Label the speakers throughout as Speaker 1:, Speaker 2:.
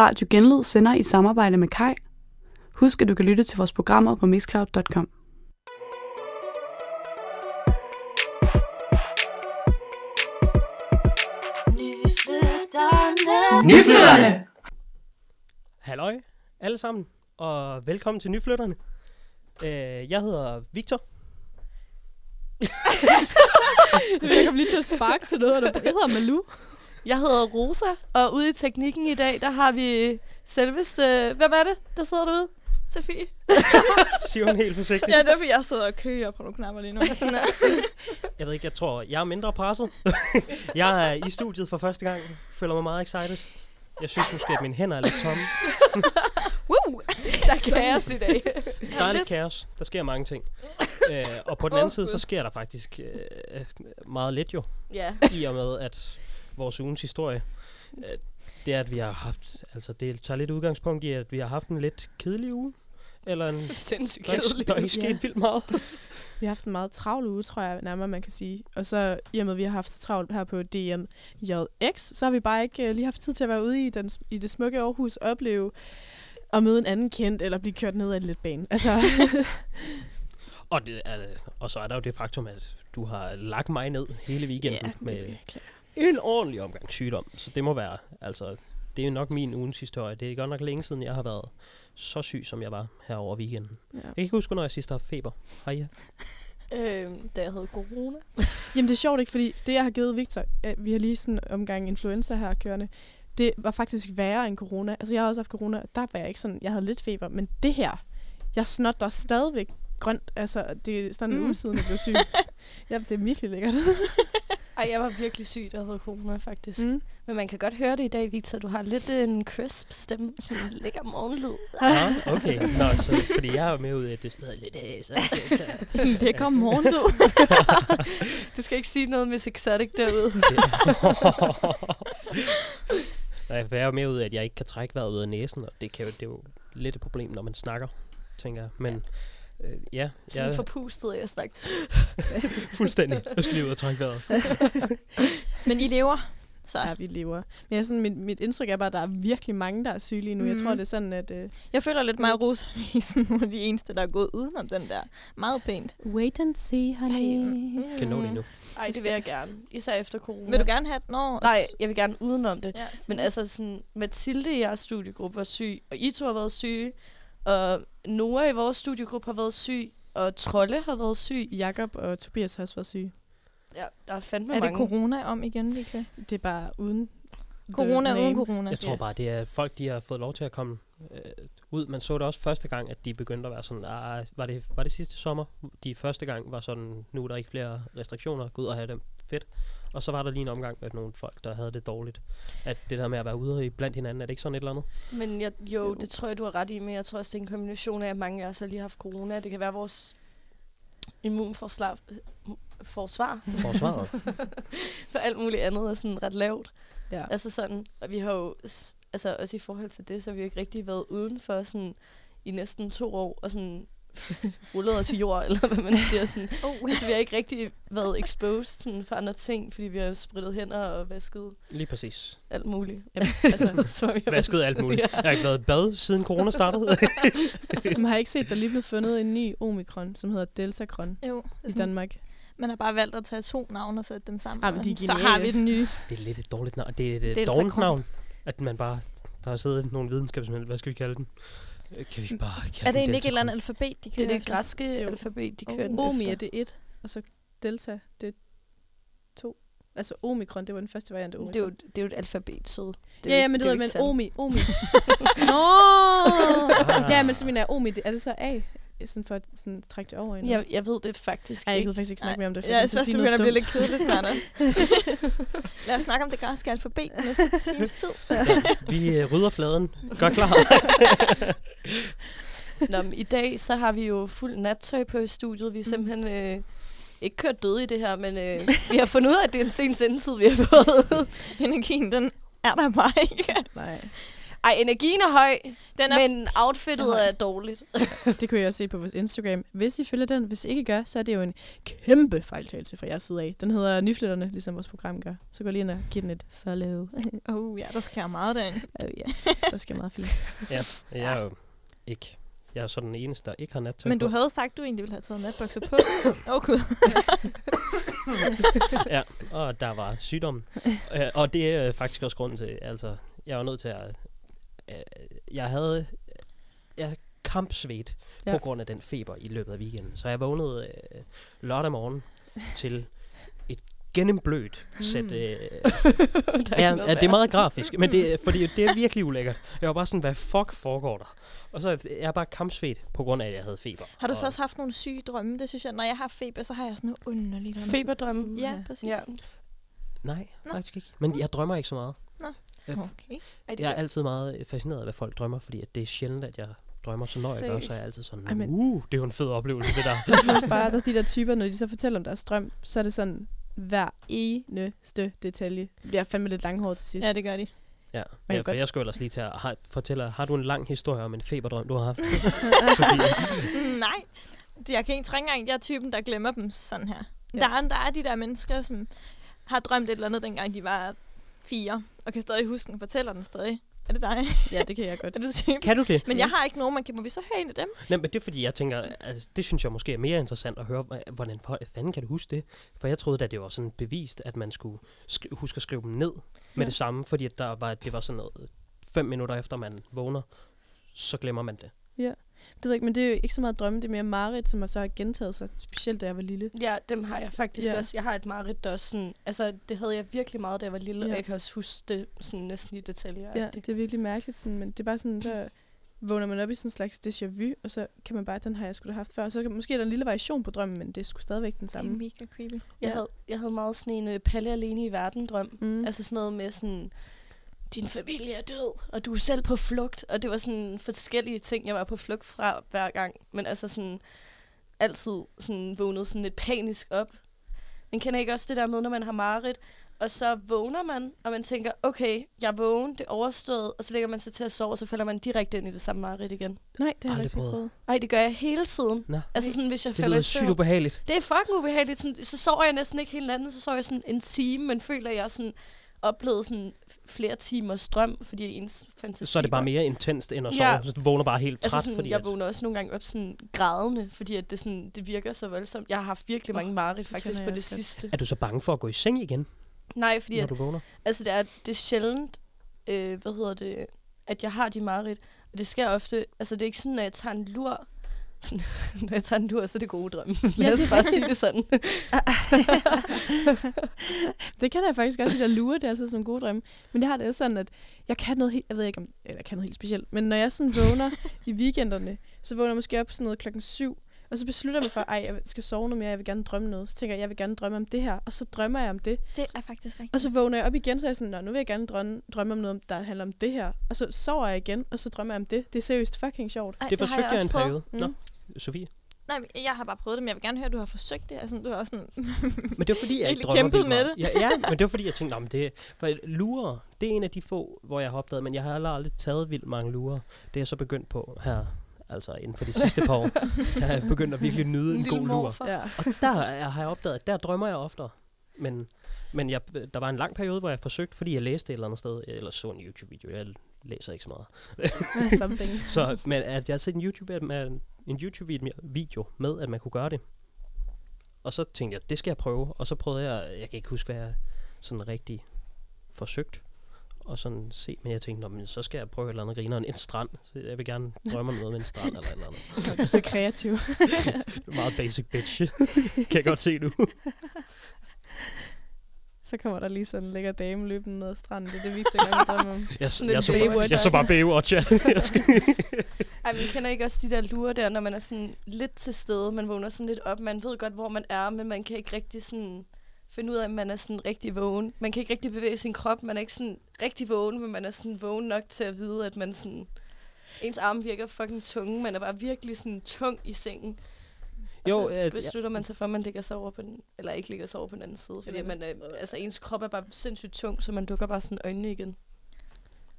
Speaker 1: Radio Genlyd sender i samarbejde med Kai. Husk, at du kan lytte til vores programmer på mixcloud.com.
Speaker 2: Nyflytterne!
Speaker 3: Halløj alle sammen, og velkommen til Nyflytterne. Øh, jeg hedder Victor.
Speaker 2: Jeg kom lige til at sparke til noget, der jeg hedder Malu.
Speaker 4: Jeg hedder Rosa, og ude i teknikken i dag, der har vi selveste... Hvem er det, der sidder derude?
Speaker 5: Sofie.
Speaker 3: Siger hun helt forsigtigt.
Speaker 5: Ja, det er fordi, jeg sidder og kører på nogle knapper lige nu.
Speaker 3: Jeg ved ikke, jeg tror, jeg er mindre presset. jeg er i studiet for første gang. Føler mig meget excited. Jeg synes måske, at mine hænder er lidt tomme.
Speaker 5: Woo!
Speaker 4: Der er kaos i dag.
Speaker 3: Der er lidt kaos. Der sker mange ting. Øh, og på den anden side, så sker der faktisk øh, meget lidt jo.
Speaker 4: ja.
Speaker 3: I og med, at vores ugens historie, øh, det er, at vi har haft, altså det tager lidt udgangspunkt i, at vi har haft en lidt kedelig uge. Eller en,
Speaker 4: Sindssygt
Speaker 3: der, er ikke- der er ikke
Speaker 2: Ja.
Speaker 3: sket vildt meget.
Speaker 2: Vi har haft en meget travl uge, tror jeg nærmere, man kan sige. Og så i og med, at vi har haft så travlt her på DMJX, så har vi bare ikke uh, lige haft tid til at være ude i, den, i det smukke Aarhus og opleve at møde en anden kendt, eller blive kørt ned ad en lidt bane. Altså,
Speaker 3: Og, det er, og så er der jo det faktum, at du har lagt mig ned hele weekenden
Speaker 2: ja,
Speaker 3: med
Speaker 2: det er klart.
Speaker 3: En ordentlig omgang sygdom. Så det må være, altså, det er nok min ugens historie. Det er godt nok længe siden, jeg har været så syg, som jeg var her over weekenden.
Speaker 2: Ja.
Speaker 3: Jeg kan ikke huske, når jeg sidst har haft feber. Hej ja.
Speaker 4: Øhm, da jeg havde corona.
Speaker 2: Jamen det er sjovt ikke, fordi det jeg har givet Victor, ja, vi har lige sådan omgang influenza her kørende, det var faktisk værre end corona. Altså jeg har også haft corona, der var jeg ikke sådan, jeg havde lidt feber, men det her, jeg snotter stadigvæk grønt. Altså det er sådan en
Speaker 5: Mm.
Speaker 2: uge siden, jeg blev syg. ja, det er virkelig lækkert.
Speaker 4: Ej, jeg var virkelig syg, jeg havde corona, faktisk. Mm. Men man kan godt høre det i dag, Victor. Du har lidt en crisp stemme. Sådan en lækker morgenlyd.
Speaker 3: Ja, okay. Nå, så, fordi jeg er jo med ud af, at det er sådan noget lidt... øh, så,
Speaker 5: Lækker morgenlyd.
Speaker 4: Du skal ikke sige noget med exotic derude.
Speaker 3: Nej, for jeg er jo med ud af, at jeg ikke kan trække vejret ud af næsen, og det, kan jo, det er jo lidt et problem, når man snakker, tænker jeg. Men øh, ja,
Speaker 4: Sådan
Speaker 3: jeg er
Speaker 4: forpustet, jeg snakker.
Speaker 3: fuldstændig. Jeg skal lige ud og trække vejret.
Speaker 5: Men I lever. Så
Speaker 2: Ja, vi lever. Men jeg, sådan, mit, mit indtryk er bare, at der er virkelig mange, der er syge lige nu. Mm. Jeg tror,
Speaker 5: Mhm.
Speaker 2: det er sådan, at... Uh,
Speaker 5: jeg føler lidt mig vi er sådan nogle af de eneste, der er gået udenom den der. Meget pænt.
Speaker 2: Wait and see, honey.
Speaker 3: Kan nå det nu.
Speaker 4: Ej, det vil jeg gerne. Især efter corona.
Speaker 5: Vil du gerne have et når?
Speaker 4: Nej, jeg vil gerne udenom det.
Speaker 5: Ja,
Speaker 4: Men altså sådan, Mathilde i jeres studiegruppe var syg, og I to har været syge, og Nora i vores studiegruppe har været syg, og Trolle har været syg.
Speaker 2: Jakob og Tobias har også været syge.
Speaker 4: Ja, der er fandme
Speaker 5: er det
Speaker 4: mange.
Speaker 5: corona om igen, vi kan?
Speaker 2: Det er bare uden...
Speaker 5: Corona uden corona.
Speaker 3: Jeg tror bare, det er folk, de har fået lov til at komme øh, ud. Man så det også første gang, at de begyndte at være sådan, ah, var, det, var det sidste sommer? De første gang var sådan, nu er der ikke flere restriktioner, gå ud og have dem fedt. Og så var der lige en omgang med nogle folk, der havde det dårligt. At det der med at være ude i blandt hinanden, er det ikke sådan et eller andet?
Speaker 4: Men jeg, jo, det tror jeg, du har ret i, men jeg tror også, det er en kombination af, at mange af os har lige haft corona. Det kan være vores immunforsvar forsvar
Speaker 3: Forsvaret.
Speaker 4: for alt muligt andet er sådan ret lavt.
Speaker 2: Ja.
Speaker 4: Altså sådan, og vi har jo, altså også i forhold til det, så har vi jo ikke rigtig været udenfor sådan i næsten to år, og sådan rullet os i jord, eller hvad man siger. Sådan.
Speaker 5: Oh.
Speaker 4: Altså, vi har ikke rigtig været exposed sådan, for andre ting, fordi vi har spritet hænder og vasket
Speaker 3: Lige præcis.
Speaker 4: alt muligt.
Speaker 2: Jamen, altså,
Speaker 4: så vi har
Speaker 3: Vasket alt muligt. Jeg har ikke været i bad, siden corona startede.
Speaker 2: man har ikke set, der er lige blevet fundet en ny omikron, som hedder Delta-kron
Speaker 5: Jo,
Speaker 2: i Danmark.
Speaker 5: man har bare valgt at tage to navne og sætte dem sammen.
Speaker 2: Men
Speaker 5: og
Speaker 2: de
Speaker 5: så har vi den nye.
Speaker 3: det er lidt et dårligt navn. Det er et,
Speaker 5: Delta
Speaker 3: dårligt navn. At man bare... Der har siddet nogle videnskabsmænd. Hvad skal vi kalde den? Øh, Kan vi bare kalde
Speaker 5: Er det egentlig ikke et eller andet alfabet, de
Speaker 4: Det
Speaker 5: kører
Speaker 4: er det
Speaker 5: efter?
Speaker 4: græske alfabet, de kører den
Speaker 2: Omi
Speaker 4: efter.
Speaker 2: er det et, og så Delta, det er to. Altså omikron, det var den første variant af omikron.
Speaker 4: Det er, jo, det er jo et alfabet, så det
Speaker 2: ja, ja,
Speaker 4: ikke-
Speaker 2: men det,
Speaker 4: er
Speaker 2: jeg,
Speaker 4: ikke
Speaker 2: men. Omi, Omi. Nå!
Speaker 3: Ah.
Speaker 2: ja, men så mener jeg Omi, det, er det så A? Sådan for at sådan, trække det over noget?
Speaker 4: Jeg, jeg ved det faktisk
Speaker 2: Ej, jeg
Speaker 4: ikke.
Speaker 2: gider faktisk ikke snakke mere om det. for
Speaker 5: Ja,
Speaker 2: jeg
Speaker 5: synes, det begynder at blive lidt kedeligt snart. Lad os snakke om det græske alfabet næste times tid.
Speaker 3: Vi øh, rydder fladen. Godt klar.
Speaker 4: Nå, men I dag så har vi jo fuld nattøj på i studiet.
Speaker 2: Mm.
Speaker 4: Vi er simpelthen øh, ikke kørt døde i det her, men øh, vi har fundet ud af, at det er en sen sendetid, vi har fået.
Speaker 5: Energien, den er der bare ikke.
Speaker 2: Nej.
Speaker 4: Ej, energien er høj,
Speaker 5: Den er
Speaker 4: men outfittet er dårligt.
Speaker 2: Det kunne jeg også se på vores Instagram. Hvis I følger den, hvis I ikke gør, så er det jo en kæmpe fejltagelse fra jeres side af. Den hedder Nyflytterne, ligesom vores program gør. Så gå lige ind og giv den et follow.
Speaker 5: Oh ja, der sker meget derinde.
Speaker 2: oh yes, der skal meget fint.
Speaker 3: Ja, jeg er jo ikke... Jeg er så den eneste, der ikke har nattøj
Speaker 5: Men du
Speaker 3: på.
Speaker 5: havde sagt, du egentlig ville have taget natbukser på. Åh oh, gud.
Speaker 3: ja, og der var sygdom. øh, og det er faktisk også grunden til, altså, jeg var nødt til at... Øh, jeg havde... Jeg kampsvedt ja. På grund af den feber i løbet af weekenden. Så jeg vågnede øh, lørdag morgen til et gennemblødt sæt... Øh,
Speaker 4: Der er
Speaker 3: ja, ja, det er meget grafisk, men det, er- fordi det er virkelig ulækkert. Jeg var bare sådan, hvad fuck foregår der? Og så er jeg er bare kampsvedt på grund af, at jeg havde feber.
Speaker 5: Har du så også haft nogle syge drømme? Det synes jeg, når jeg har feber, så har jeg sådan noget underligt. drømme.
Speaker 4: Feberdrømme.
Speaker 5: Ja, præcis.
Speaker 4: Ja.
Speaker 3: Nej,
Speaker 5: Nå.
Speaker 3: faktisk ikke. Men jeg drømmer ikke så meget.
Speaker 5: Okay.
Speaker 4: Det
Speaker 3: Jeg er altid meget fascineret af, hvad folk drømmer, fordi at det er sjældent, at jeg drømmer, så når jeg gør, så er jeg
Speaker 4: Seriøst?
Speaker 3: altid sådan,
Speaker 2: Ej, men-
Speaker 3: uh, det er jo en fed oplevelse, det der.
Speaker 2: Jeg synes bare, at de der typer, når de så fortæller om deres drøm, så er det sådan hver eneste detalje. Det bliver fandme lidt langhåret til sidst.
Speaker 5: Ja, det gør de.
Speaker 3: ja, ja for
Speaker 2: godt-
Speaker 3: jeg skulle ellers lige til at har, fortælle, har du en lang historie om en feberdrøm, du har haft?
Speaker 5: Nej. Det- Jeg kan ikke trænge engang. Jeg er typen, der glemmer dem sådan her.
Speaker 2: Ja.
Speaker 5: Der, er, der er de der mennesker, som har drømt et eller andet, dengang de var fire, og kan stadig huske den, fortæller den stadig. Er det dig?
Speaker 2: Ja, det kan jeg godt.
Speaker 5: Er du typen?
Speaker 3: kan du det?
Speaker 5: Men jeg har ikke nogen, man kan. Må vi så høre en af dem?
Speaker 3: Nej, men det er fordi, jeg tænker, altså, det synes jeg måske er mere interessant at høre, hvordan for- fanden kan du huske det? For jeg troede, at det var sådan bevist, at man skulle skri- huske at skrive dem ned med
Speaker 2: Ja.
Speaker 3: det samme, fordi at der var, det var sådan noget fem minutter efter man vågner, så glemmer man det.
Speaker 2: Det ved jeg ikke, men det er jo ikke så meget drømme, det er mere Marit, som så har gentaget sig, specielt da jeg var lille.
Speaker 4: Ja, dem har jeg faktisk
Speaker 2: Ja.
Speaker 4: også. Jeg har et mareridt, der også sådan... Altså, det havde jeg virkelig meget, da jeg var lille,
Speaker 2: Ja.
Speaker 4: og jeg kan også huske det sådan næsten i detaljer.
Speaker 2: Ja, det er virkelig mærkeligt, sådan, men det er bare sådan, så vågner man op i sådan en slags déjà vu, og så kan man bare, den har jeg skulle have haft før. Og så kan, måske er der en lille variation på drømmen, men det er sgu stadigvæk den
Speaker 5: Det er
Speaker 2: samme.
Speaker 5: mega creepy.
Speaker 4: Jeg,
Speaker 2: Ja.
Speaker 4: havde, jeg havde meget sådan en øh, Palle alene i verden drøm.
Speaker 2: Mm.
Speaker 4: Altså sådan noget med sådan, din familie er død, og du er selv på flugt. Og det var sådan forskellige ting, jeg var på flugt fra hver gang. Men altså sådan, altid sådan vågnede sådan lidt panisk op. Man kender ikke også det der med, når man har mareridt, og så vågner man, og man tænker, okay, jeg er vågen, det er overstået, og så lægger man sig til at sove, og så falder man direkte ind i det samme mareridt igen.
Speaker 2: Nej, det har jeg ikke
Speaker 3: prøvet.
Speaker 2: prøvet.
Speaker 4: Ej, det gør jeg hele tiden.
Speaker 3: Nå.
Speaker 4: Altså sådan, hvis jeg
Speaker 3: Det
Speaker 4: falder
Speaker 3: lyder
Speaker 4: i
Speaker 3: sygt
Speaker 4: søvn.
Speaker 3: ubehageligt.
Speaker 4: Det er fucking ubehageligt. Sådan, så sover jeg næsten ikke hele natten, så sover jeg sådan en time, men føler, jeg sådan oplevet sådan flere timer strøm, fordi ens fantasi
Speaker 3: Så er det bare mere intenst end at sove,
Speaker 4: Ja.
Speaker 3: så du vågner bare helt træt,
Speaker 4: Altså sådan,
Speaker 3: fordi
Speaker 4: jeg
Speaker 3: at,
Speaker 4: vågner også nogle gange op sådan grædende, fordi at det, sådan, det virker så voldsomt. Jeg har haft virkelig mange mareridt faktisk på det
Speaker 2: også
Speaker 4: sidste.
Speaker 3: er du så bange for at gå i seng igen,
Speaker 4: Nej, fordi
Speaker 3: når
Speaker 4: at,
Speaker 3: du vågner?
Speaker 4: altså, det, er, det er sjældent, øh, hvad hedder det, at jeg har de mareridt. Og det sker ofte, altså det er ikke sådan, at jeg tager en lur, sådan, når jeg tager en lur, så er det gode drømme. Lad
Speaker 2: Ja,
Speaker 4: os
Speaker 2: det er
Speaker 4: bare sige det sådan.
Speaker 2: det kan jeg faktisk godt, de der lure, det sådan nogle gode drømme. Men det har det også sådan, at jeg kan noget helt, jeg ved ikke om, eller jeg kan noget helt specielt, men når jeg sådan vågner i weekenderne, så vågner jeg måske op sådan noget klokken syv, og så beslutter jeg mig for, ej, jeg skal sove noget mere, jeg vil gerne drømme noget. Så tænker jeg, jeg vil gerne drømme om det her, og så drømmer jeg om det.
Speaker 5: Det er faktisk rigtigt.
Speaker 2: Og så vågner jeg op igen, så er jeg sådan, Nå, nu vil jeg gerne drømme, drømme om noget, der handler om det her. Og så sover jeg igen, og så drømmer jeg om det. Det er seriøst fucking sjovt.
Speaker 5: Ej,
Speaker 3: Det
Speaker 5: har
Speaker 3: forsøgte jeg,
Speaker 5: også
Speaker 3: en
Speaker 5: prøvet.
Speaker 3: periode. Nå,
Speaker 2: Mm.
Speaker 3: Sofie.
Speaker 5: Nej, jeg har bare prøvet det, men jeg vil gerne høre, at du har forsøgt det. Altså, du har også sådan...
Speaker 3: Men det var fordi, jeg ikke
Speaker 5: kæmpet med
Speaker 3: meget. Ja, ja, men det var fordi, jeg tænkte, "Nå, men det, for lurer, det er en af de få, hvor jeg har opdaget, men jeg har aldrig, aldrig taget vildt mange lurer. Det er jeg så begyndt på her, altså inden for de sidste par år. Der har jeg begyndt at virkelig nyde en,
Speaker 4: lille
Speaker 3: god lur.
Speaker 4: morfar.
Speaker 2: Ja.
Speaker 3: Og der er- har jeg opdaget, at der drømmer jeg oftere. Men, men jeg, der var en lang periode, hvor jeg forsøgte, fordi jeg læste et eller andet sted, eller så en YouTube-video. Jeg læser ikke så meget.
Speaker 2: Something.
Speaker 3: Så, men at jeg har set en YouTube med en YouTube-video med, at man kunne gøre det. Og så tænkte jeg, det skal jeg prøve. Og så prøvede jeg, jeg kan ikke huske, hvad jeg sådan rigtig forsøgt. Og sådan se, men jeg tænkte, men så skal jeg prøve et eller andet grineren. En strand. Så jeg vil gerne drømme om noget med en strand eller et eller andet.
Speaker 2: Du er så kreativ.
Speaker 3: Meget basic bitch. kan jeg godt se nu.
Speaker 2: Så kommer der lige sådan en lækker dame løbende ned ad stranden. Det er det, vi tænker, vi drømmer om.
Speaker 3: Jeg,
Speaker 4: Sådan
Speaker 3: jeg, så, bare, jeg så bare Baywatch. Jeg
Speaker 4: Ej, men kender ikke også de der lurer der, når man er sådan lidt til stede, man vågner sådan lidt op, man ved godt, hvor man er, men man kan ikke rigtig sådan finde ud af, at man er sådan rigtig vågen. Man kan ikke rigtig bevæge sin krop, man er ikke sådan rigtig vågen, men man er sådan vågen nok til at vide, at man sådan... Ens arme virker fucking tunge, man er bare virkelig sådan tung i sengen. Og
Speaker 3: Jo,
Speaker 4: så
Speaker 3: øh,
Speaker 4: beslutter man sig for, at man ligger sig over på den, eller ikke ligger sig over på den anden side, fordi man, er, altså ens krop er bare sindssygt tung, så man dukker bare sådan øjnene igen.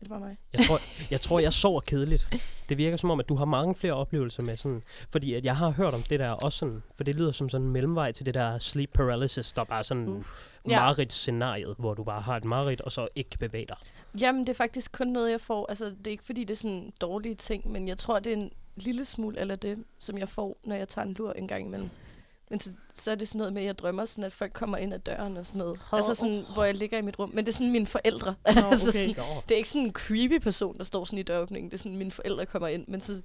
Speaker 4: Det bare mig?
Speaker 3: Jeg tror, jeg tror, jeg sover kedeligt. Det virker som om, at du har mange flere oplevelser med sådan... Fordi at jeg har hørt om det der også sådan... For det lyder som sådan en mellemvej til det der sleep paralysis, der bare sådan
Speaker 4: Uh.
Speaker 3: ja.
Speaker 4: Ja.
Speaker 3: hvor du bare har et mareridt, og så ikke kan bevæge dig.
Speaker 4: Jamen, det er faktisk kun noget, jeg får. Altså, det er ikke, fordi det er sådan dårlige ting, men jeg tror, det er en lille smule eller det, som jeg får, når jeg tager en lur en gang imellem. Men så, så er det sådan noget med, at jeg drømmer sådan, at folk kommer ind ad døren og sådan noget. Altså sådan, hvor jeg ligger i mit rum. Men det er sådan mine forældre. Altså
Speaker 2: okay.
Speaker 4: sådan, det er ikke sådan en creepy person, der står sådan i døråbningen. Det er sådan, mine forældre kommer ind, men så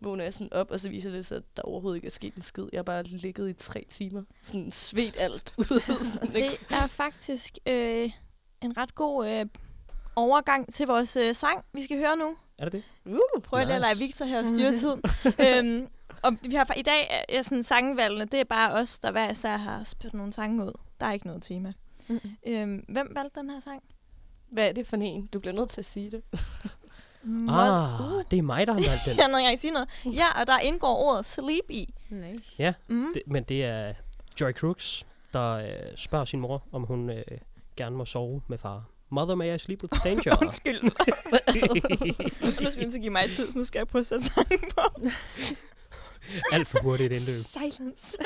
Speaker 4: vågner jeg sådan op, og så viser det sig, at der overhovedet ikke er sket en skid. Jeg har bare ligget i tre timer. Sådan svedt alt ud. sådan?
Speaker 5: Det er faktisk øh, en ret god øh, overgang til vores øh, sang, vi skal høre nu.
Speaker 3: Er det det?
Speaker 4: Uh,
Speaker 5: Prøv lige at
Speaker 3: Nice.
Speaker 5: Victor her og styre tiden. øhm, og vi har, i dag er, sådan sangvalgene, det er bare os, der hver især har spyttet nogle sange ud. Der er ikke noget tema.
Speaker 4: Mm-mm.
Speaker 5: Øhm, hvem valgte den her sang?
Speaker 4: Hvad er det for en? Du bliver nødt til at sige det.
Speaker 3: Ah, det er mig, der har valgt den.
Speaker 5: Jeg havde ikke sige noget. Ja, og der indgår ordet sleep i.
Speaker 2: Nej.
Speaker 5: Mm.
Speaker 3: det. Men det er Joy Crooks, der øh, spørger sin mor, om hun øh, gerne må sove med far. Mother, may I sleep with danger?
Speaker 5: Undskyld. Og nu skal vi så give mig tid, så nu skal jeg prøve at sætte sangen på.
Speaker 3: Alt for hurtigt indløb.
Speaker 5: Silence.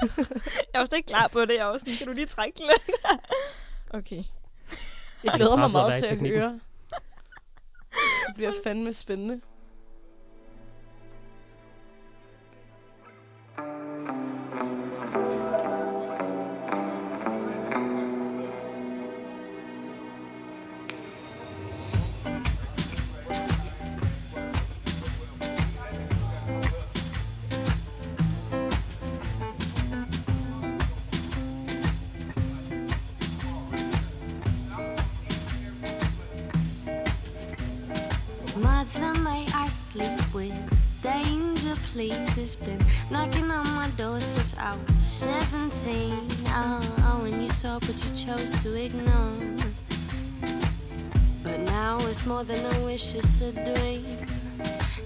Speaker 5: jeg var slet ikke klar på det. Jeg var sådan, kan du lige trække lidt? okay.
Speaker 4: Jeg glæder
Speaker 3: det
Speaker 4: mig meget til at høre. Det bliver fandme spændende.
Speaker 6: Please? It's been knocking on my door since I was 17. Oh, oh, when you saw, but you chose to ignore. But now it's more than a wish, it's a dream.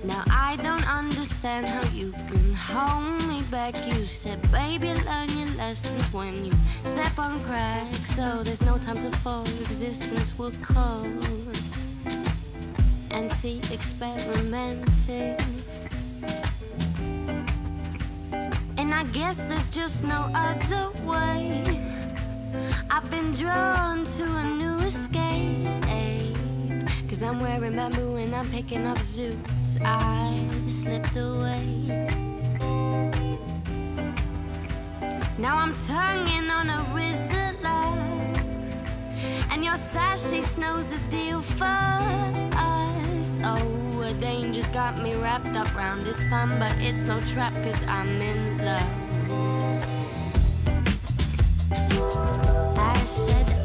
Speaker 6: Now I don't understand how you can hold me back. You said, baby, learn your lessons when you step on cracks. So there's no time to fall, your existence will call anti-experimenting. And I guess there's just no other way. I've been drawn to a new escape. Cause I'm wearing bamboo and I'm picking up zoots. I slipped away. Now I'm tonguing on a Rizzler. And your sassy snow's a deal for us. Oh, a danger's got me wrapped up round its thumb, but it's no trap, cause I'm in love. I said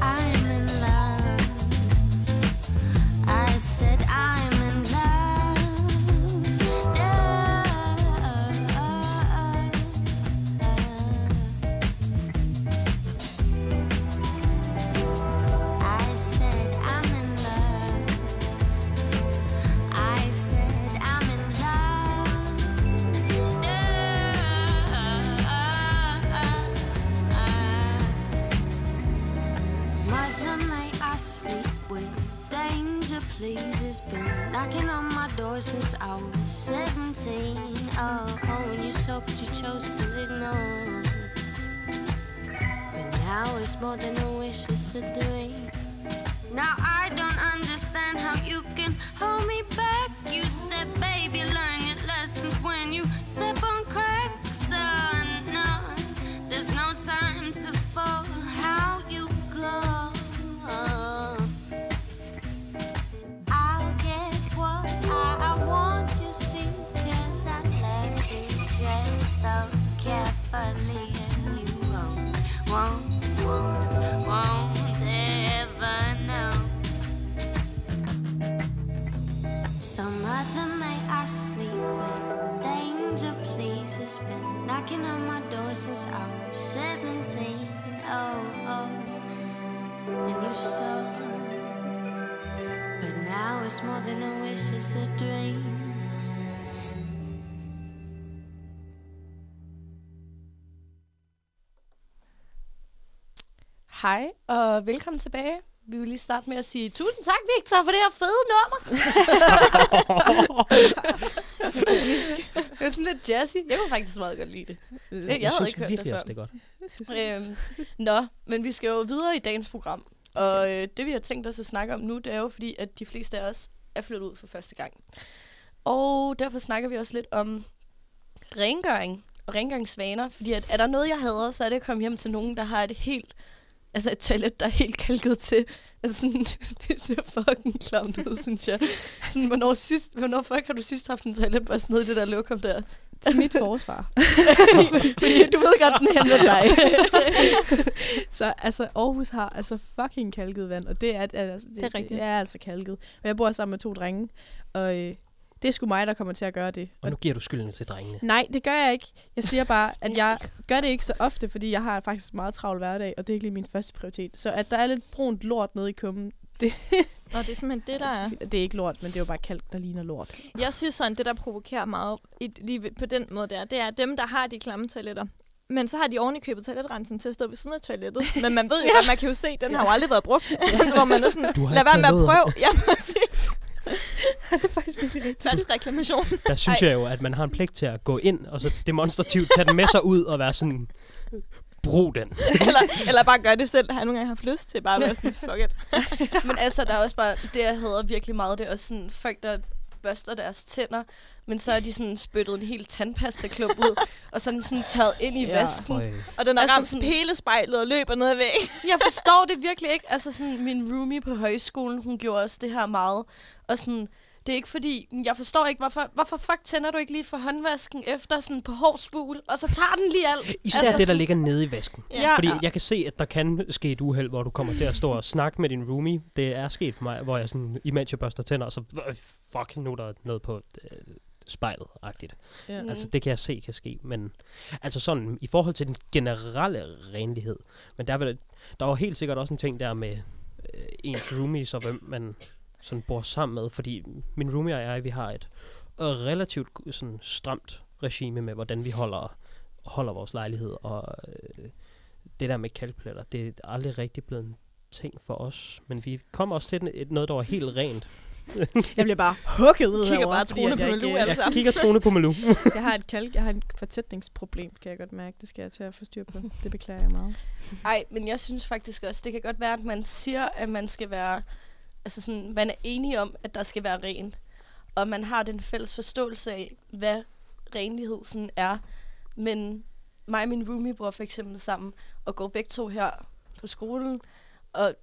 Speaker 4: velkommen tilbage. vi vil lige starte med at sige tusind tak, Victor, for det her fede nummer. det var sådan lidt jazzy. Jeg kunne faktisk meget godt lide det. Jeg, jeg havde
Speaker 3: synes
Speaker 4: ikke hørt det før.
Speaker 3: også, det er godt.
Speaker 4: Øhm, nå, men vi skal jo videre i dagens program. Og øh, det, vi har tænkt os at snakke om nu, det er jo fordi, at de fleste af os er flyttet ud for første gang. Og derfor snakker vi også lidt om rengøring og rengøringsvaner. Fordi at, er der noget, jeg hader, så er det at komme hjem til nogen, der har et helt... Altså et toilet, der er helt kalket til. Altså sådan, det ser fucking klamt ud, synes jeg. Sådan, hvornår, sidst, hvornår fuck har du sidst haft en toiletbørste nede i det der lokum der?
Speaker 2: Til mit forsvar.
Speaker 4: Du ved godt, den henvender dig.
Speaker 2: så altså, Aarhus har altså fucking kalket vand, og det er, altså, det,
Speaker 5: Det er rigtigt.
Speaker 2: Det er altså kalket. Og jeg bor sammen med to drenge, og øh, det er sgu mig, der kommer til at gøre det.
Speaker 3: Og nu giver du skylden til drengene.
Speaker 2: Nej, det gør jeg ikke. Jeg siger bare, at jeg gør det ikke så ofte, fordi jeg har faktisk meget travl hverdag, og det er ikke lige min første prioritet. Så at der er lidt brunt lort nede i kummen, det,
Speaker 5: Nå, det er simpelthen det, der
Speaker 2: er, det er ikke lort, men det er jo bare kalk, der ligner lort.
Speaker 5: Jeg synes sådan, det der provokerer meget lige på den måde der, det er dem, der har de klamme toiletter. Men så har de oven i købet toiletrensen til at stå ved siden af toilettet. Men man ved jo godt, man kan jo se, den har jo aldrig været brugt. Hvor man er sådan,
Speaker 3: Du har
Speaker 5: lad være med at prøve. Ja, præcis.
Speaker 2: det er faktisk virkelig rigtigt.
Speaker 5: Falsk reklamation.
Speaker 3: Der synes jeg jo, at man har en pligt til at gå ind og så demonstrativt tage den med sig ud og være sådan, brug den.
Speaker 5: eller, eller bare gøre det selv. Har jeg nogle gange haft lyst til bare at være sådan, fuck it.
Speaker 4: Men altså, der er også bare, det jeg hader virkelig meget, det er også sådan folk, der børster deres tænder, men så er de sådan spyttet en hel tandpastaklump ud, og sådan, sådan tørret ind i
Speaker 2: Ja.
Speaker 4: vasken.
Speaker 5: Og den har
Speaker 4: Altså
Speaker 5: ramt
Speaker 4: sådan-
Speaker 5: pælespejlet og løber ned ad væggen.
Speaker 4: Jeg forstår det virkelig ikke. Altså sådan, min roomie på højskolen, hun gjorde også det her meget. Og sådan, det er ikke fordi, jeg forstår ikke, hvorfor, hvorfor fuck tænder du ikke lige for håndvasken efter sådan på hård spul, og så tager den lige alt.
Speaker 3: Især altså, det, der
Speaker 4: sådan-
Speaker 3: ligger nede i vasken.
Speaker 4: Ja.
Speaker 3: Fordi jeg kan se, at der kan ske et uheld, hvor du kommer til at stå og snakke med din roomie. Det er sket for mig, hvor jeg sådan, imens jeg børster tænder, og så øh, fuck, nu er der noget på øh, spejlet-agtigt.
Speaker 2: Ja.
Speaker 4: Mm.
Speaker 3: Altså, det kan jeg se kan ske, men altså sådan, i forhold til den generelle renlighed, men der er, vel, der er jo helt sikkert også en ting der med øh, ens roomies og hvem man sådan bor sammen med, fordi min roomie og jeg, vi har et øh, relativt sådan stramt regime med, hvordan vi holder, holder vores lejlighed, og øh, det der med kalkpletter, det er aldrig rigtig blevet en ting for os, men vi kommer også til den- et, noget, der var helt rent.
Speaker 2: Jeg bliver bare hugget ud
Speaker 5: Kigger bare
Speaker 2: at
Speaker 5: på Malou,
Speaker 2: ikke-
Speaker 3: Jeg
Speaker 5: sammen.
Speaker 3: kigger troende på Malou.
Speaker 2: Jeg har et kalk, jeg har et fortætningsproblem, kan jeg godt mærke. Det skal jeg til at få styr på. Det beklager jeg meget.
Speaker 4: Ej, men jeg synes faktisk også, det kan godt være, at man siger, at man skal være, altså sådan, man er enige om, at der skal være ren. Og man har den fælles forståelse af, hvad renlighed sådan er. Men mig og min roomie bor for eksempel sammen, og går begge to her på skolen. Og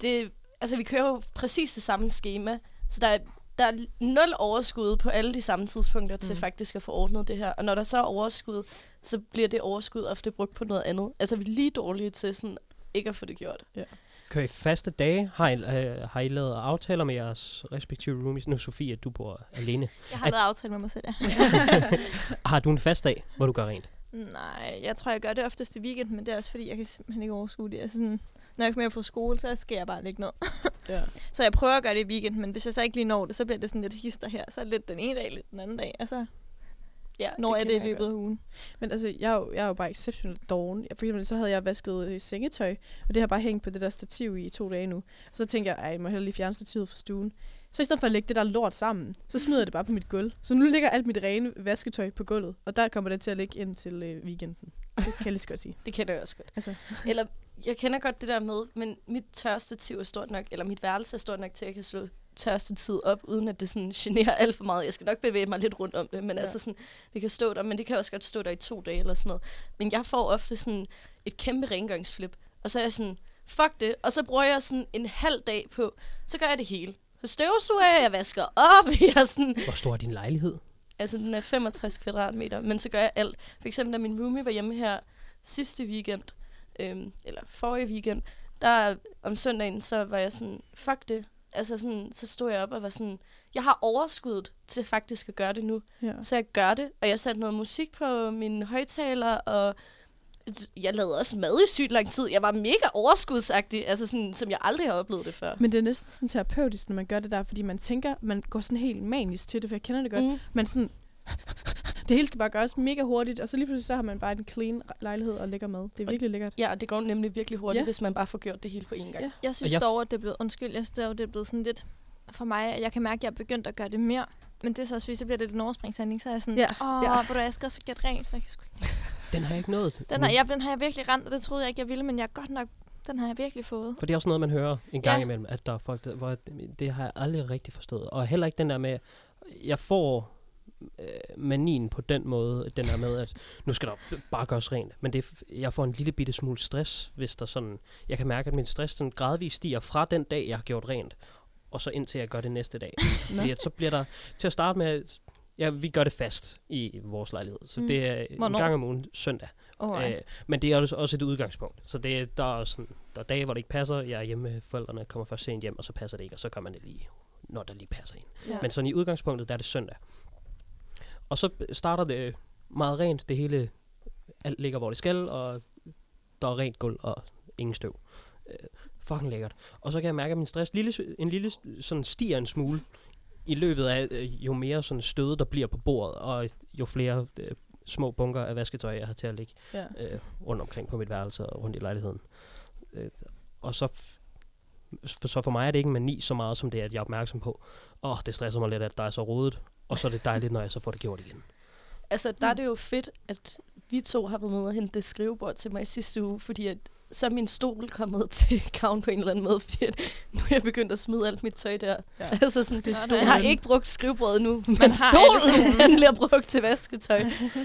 Speaker 4: det, altså vi kører jo præcis det samme schema, så der er, der er nul overskud på alle de samme tidspunkter til
Speaker 2: Mm.
Speaker 4: faktisk at få ordnet det her. Og når der så er overskud, så bliver det overskud ofte brugt på noget andet. Altså, vi er lige dårlige til sådan ikke at få det gjort.
Speaker 3: Kører I faste dage? Har I, øh, har I lavet aftaler med jeres respektive roomies? Nu Sofie, du bor alene.
Speaker 5: Jeg har
Speaker 3: At-
Speaker 5: lavet aftale med mig selv, ja.
Speaker 3: Har du en fast dag, hvor du gør rent?
Speaker 5: Nej, jeg tror, jeg gør det oftest i weekend, men det er også fordi, jeg kan simpelthen ikke overskue det. Altså sådan, når jeg kommer hjem fra skole, så skal jeg bare ligge ned.
Speaker 2: Ja.
Speaker 5: Så jeg prøver at gøre det i weekend, men hvis jeg så ikke lige når det, så bliver det sådan lidt hister her. Så er det lidt den ene dag, lidt den anden dag. Altså,
Speaker 4: Ja,
Speaker 5: når det i
Speaker 4: kender jeg
Speaker 5: løbet af ugen.
Speaker 2: Men altså, jeg er jo, jeg er jo bare exceptionelt doven. For eksempel, så havde jeg vasket øh, sengetøj, og det har bare hængt på det der stativ i to dage nu. Og så tænker jeg, ej, jeg må hellere lige fjerne stativet fra stuen. Så i stedet for at lægge det der lort sammen, så smider jeg det bare på mit gulv. Så nu ligger alt mit rene vasketøj på gulvet, og der kommer det til at ligge ind til øh, weekenden. Det kan jeg lige så godt sige.
Speaker 4: Det kender jeg også godt.
Speaker 2: Altså,
Speaker 4: Eller, jeg kender godt det der med, men mit tørstativ er stort nok, eller mit værelse er stort nok til, at jeg kan slå tørstativet op, uden at det sådan generer alt for meget. Jeg skal nok bevæge mig lidt rundt om det, men
Speaker 2: Ja.
Speaker 4: altså sådan, det kan stå der, men det kan også godt stå der i to dage eller sådan noget. Men jeg får ofte sådan et kæmpe rengøringsflip, og så er jeg sådan, fuck det, og så bruger jeg sådan en halv dag på, så gør jeg det hele. Så støvsuger jeg, jeg vasker op, jeg er sådan,
Speaker 3: Hvor stor er din lejlighed?
Speaker 4: Altså, den er 65 kvadratmeter, men så gør jeg alt. For eksempel, da min roomie var hjemme her sidste weekend, øhm, eller forrige weekend, der om søndagen, så var jeg sådan, fuck det. Altså sådan, så stod jeg op og var sådan, jeg har overskuddet til faktisk at gøre det nu.
Speaker 2: ja.
Speaker 4: Så jeg gør det, og jeg satte noget musik på mine højtaler, og jeg lavede også mad i sygt lang tid. Jeg var mega overskudsagtig, altså sådan, som jeg aldrig har oplevet det før.
Speaker 2: Men det er næsten sådan terapeutisk, når man gør det der, fordi man tænker, man går sådan helt manisk til det, for jeg kender det godt.
Speaker 4: Mm.
Speaker 2: Man sådan, Det hele skal bare gøres mega hurtigt, og så lige pludselig så har man bare en clean lejlighed og lækker mad. Det er virkelig lækkert.
Speaker 4: Ja, og det går nemlig virkelig hurtigt,
Speaker 2: Ja.
Speaker 4: hvis man bare får gjort det hele på én gang.
Speaker 2: Ja.
Speaker 5: Jeg synes
Speaker 3: jeg-
Speaker 5: dog, at det er blevet, undskyld, jeg synes dog, det er blevet sådan lidt, for mig, at jeg kan mærke, at jeg er begyndt at gøre det mere. Men det er så også, så bliver det en overspringshandling, så er jeg sådan,
Speaker 2: Ja,
Speaker 5: åh,
Speaker 2: ja.
Speaker 5: hvor jeg skal også gjort rent, så jeg kan sgu ikke.
Speaker 3: Den har jeg ikke nået.
Speaker 5: Den har, jeg, den har jeg virkelig rent, og det troede jeg ikke, jeg ville, men jeg er godt nok, den har jeg virkelig fået.
Speaker 3: For det er også noget, man hører en gang
Speaker 5: Ja.
Speaker 3: imellem, at der er folk, der, hvor det har jeg aldrig rigtig forstået. Og heller ikke den der med, jeg får øh, manien på den måde, den der med, at nu skal der bare gøres rent. Men det, er jeg får en lille bitte smule stress, hvis der sådan, jeg kan mærke, at min stress sådan gradvist stiger fra den dag, jeg har gjort rent, og så indtil jeg gør det næste dag. Fordi at så bliver der, til at starte med, ja, vi gør det fast i vores lejlighed. Så
Speaker 5: Mm.
Speaker 3: det er
Speaker 5: Hvornår?
Speaker 3: en gang om ugen søndag.
Speaker 5: Oh,
Speaker 3: Øh, men det er også- et udgangspunkt. Så det, er- der, er sådan, der er dage, hvor det ikke passer. Jeg er hjemme med forældrene, kommer først sent hjem, og så passer det ikke, og så gør man det lige, når der lige passer ind.
Speaker 2: Ja.
Speaker 3: Men sådan i udgangspunktet, der er det søndag. Og så starter det meget rent. Det hele, alt ligger, hvor det skal, og der er rent gulv og ingen støv. Øh, fucking lækkert. Og så kan jeg mærke, at min stress lille, en lille sådan stiger en smule i løbet af, øh, jo mere sådan støde, der bliver på bordet, og jo flere øh, små bunker af vasketøj, jeg har til at ligge
Speaker 2: Ja.
Speaker 3: øh, rundt omkring på mit værelse og rundt i lejligheden. Øh, og så, så for mig er det ikke en mani så meget, som det er, at jeg er opmærksom på, åh, oh, det stresser mig lidt, at der er så rodet, og så er det dejligt, når jeg så får det gjort igen.
Speaker 4: Altså, der er det jo fedt, at vi to har været nede og hente det skrivebord til mig i sidste uge, fordi at, så er min stol kommet til gavn på en eller anden måde, fordi at, nu er jeg begyndt at smide alt mit tøj der.
Speaker 2: Ja.
Speaker 4: Altså sådan,
Speaker 5: Det stolen.
Speaker 4: jeg har ikke brugt skrivebordet nu, men
Speaker 5: alle
Speaker 4: stolen, den bliver brugt til vasketøj.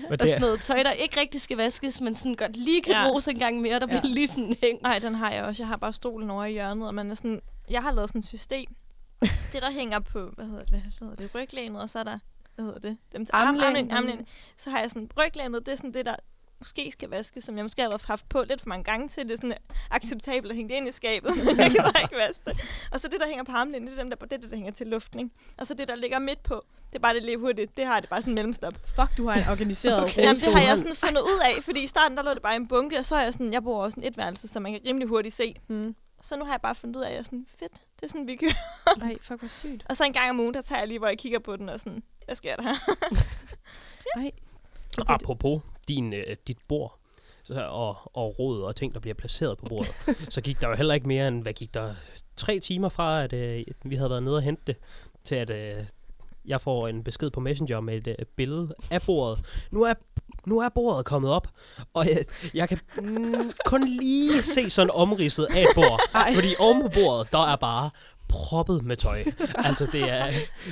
Speaker 3: Men
Speaker 4: Og sådan noget tøj, der ikke rigtig skal vaskes, men sådan godt lige kan
Speaker 5: Ja.
Speaker 4: bruges en gang mere, der bliver
Speaker 2: Ja.
Speaker 4: lige sådan hængt.
Speaker 5: Nej, den har jeg også. Jeg har bare stolen over i hjørnet, og man er sådan... Jeg har lavet sådan et system. det, der hænger på, hvad hedder det, hvad hedder det, ryglænet, og så er der, hvad hedder det, dem til arm-
Speaker 4: Armlæn.
Speaker 5: armlæn, armlæn. Så har jeg sådan, ryglænet, det er sådan det, der måske skal vaskes, som jeg måske har haft på lidt for mange gange til, det er sådan acceptabelt at hænge det ind i skabet, men jeg kan bare ikke vaske det. Og så det, der hænger på armlænet, det er, dem, der, det, er det, der hænger til luftning. Og så det, der ligger midt på, det er bare det lige hurtigt, det har det bare sådan en mellemstop.
Speaker 2: Fuck, du har en organiseret okay.
Speaker 5: Jamen, det har jeg sådan fundet ud af, fordi i starten, der lå det bare i en bunke, og så er jeg sådan, jeg bor også sådan et værelse, så man kan rimelig hurtigt se.
Speaker 2: Mm.
Speaker 5: Så nu har jeg bare fundet ud af, at jeg er sådan, fedt, det er sådan, vi kører.
Speaker 2: Ej, fuck, hvor sygt.
Speaker 5: Og så en gang om ugen, der tager jeg lige, hvor jeg kigger på den, og sådan, hvad sker der her?
Speaker 2: Ej.
Speaker 3: apropos din, øh, dit bord, så, og, og råd og ting, der bliver placeret på bordet, så gik der jo heller ikke mere end, hvad gik der, tre timer fra, at øh, vi havde været nede og hente det, til at øh, jeg får en besked på Messenger med et øh, billede af bordet. Nu er nu er bordet kommet op, og jeg, jeg kan mm, kun lige se sådan omridset af et bord.
Speaker 2: Ej.
Speaker 3: Fordi oven på bordet, der er bare proppet med tøj. Altså det er,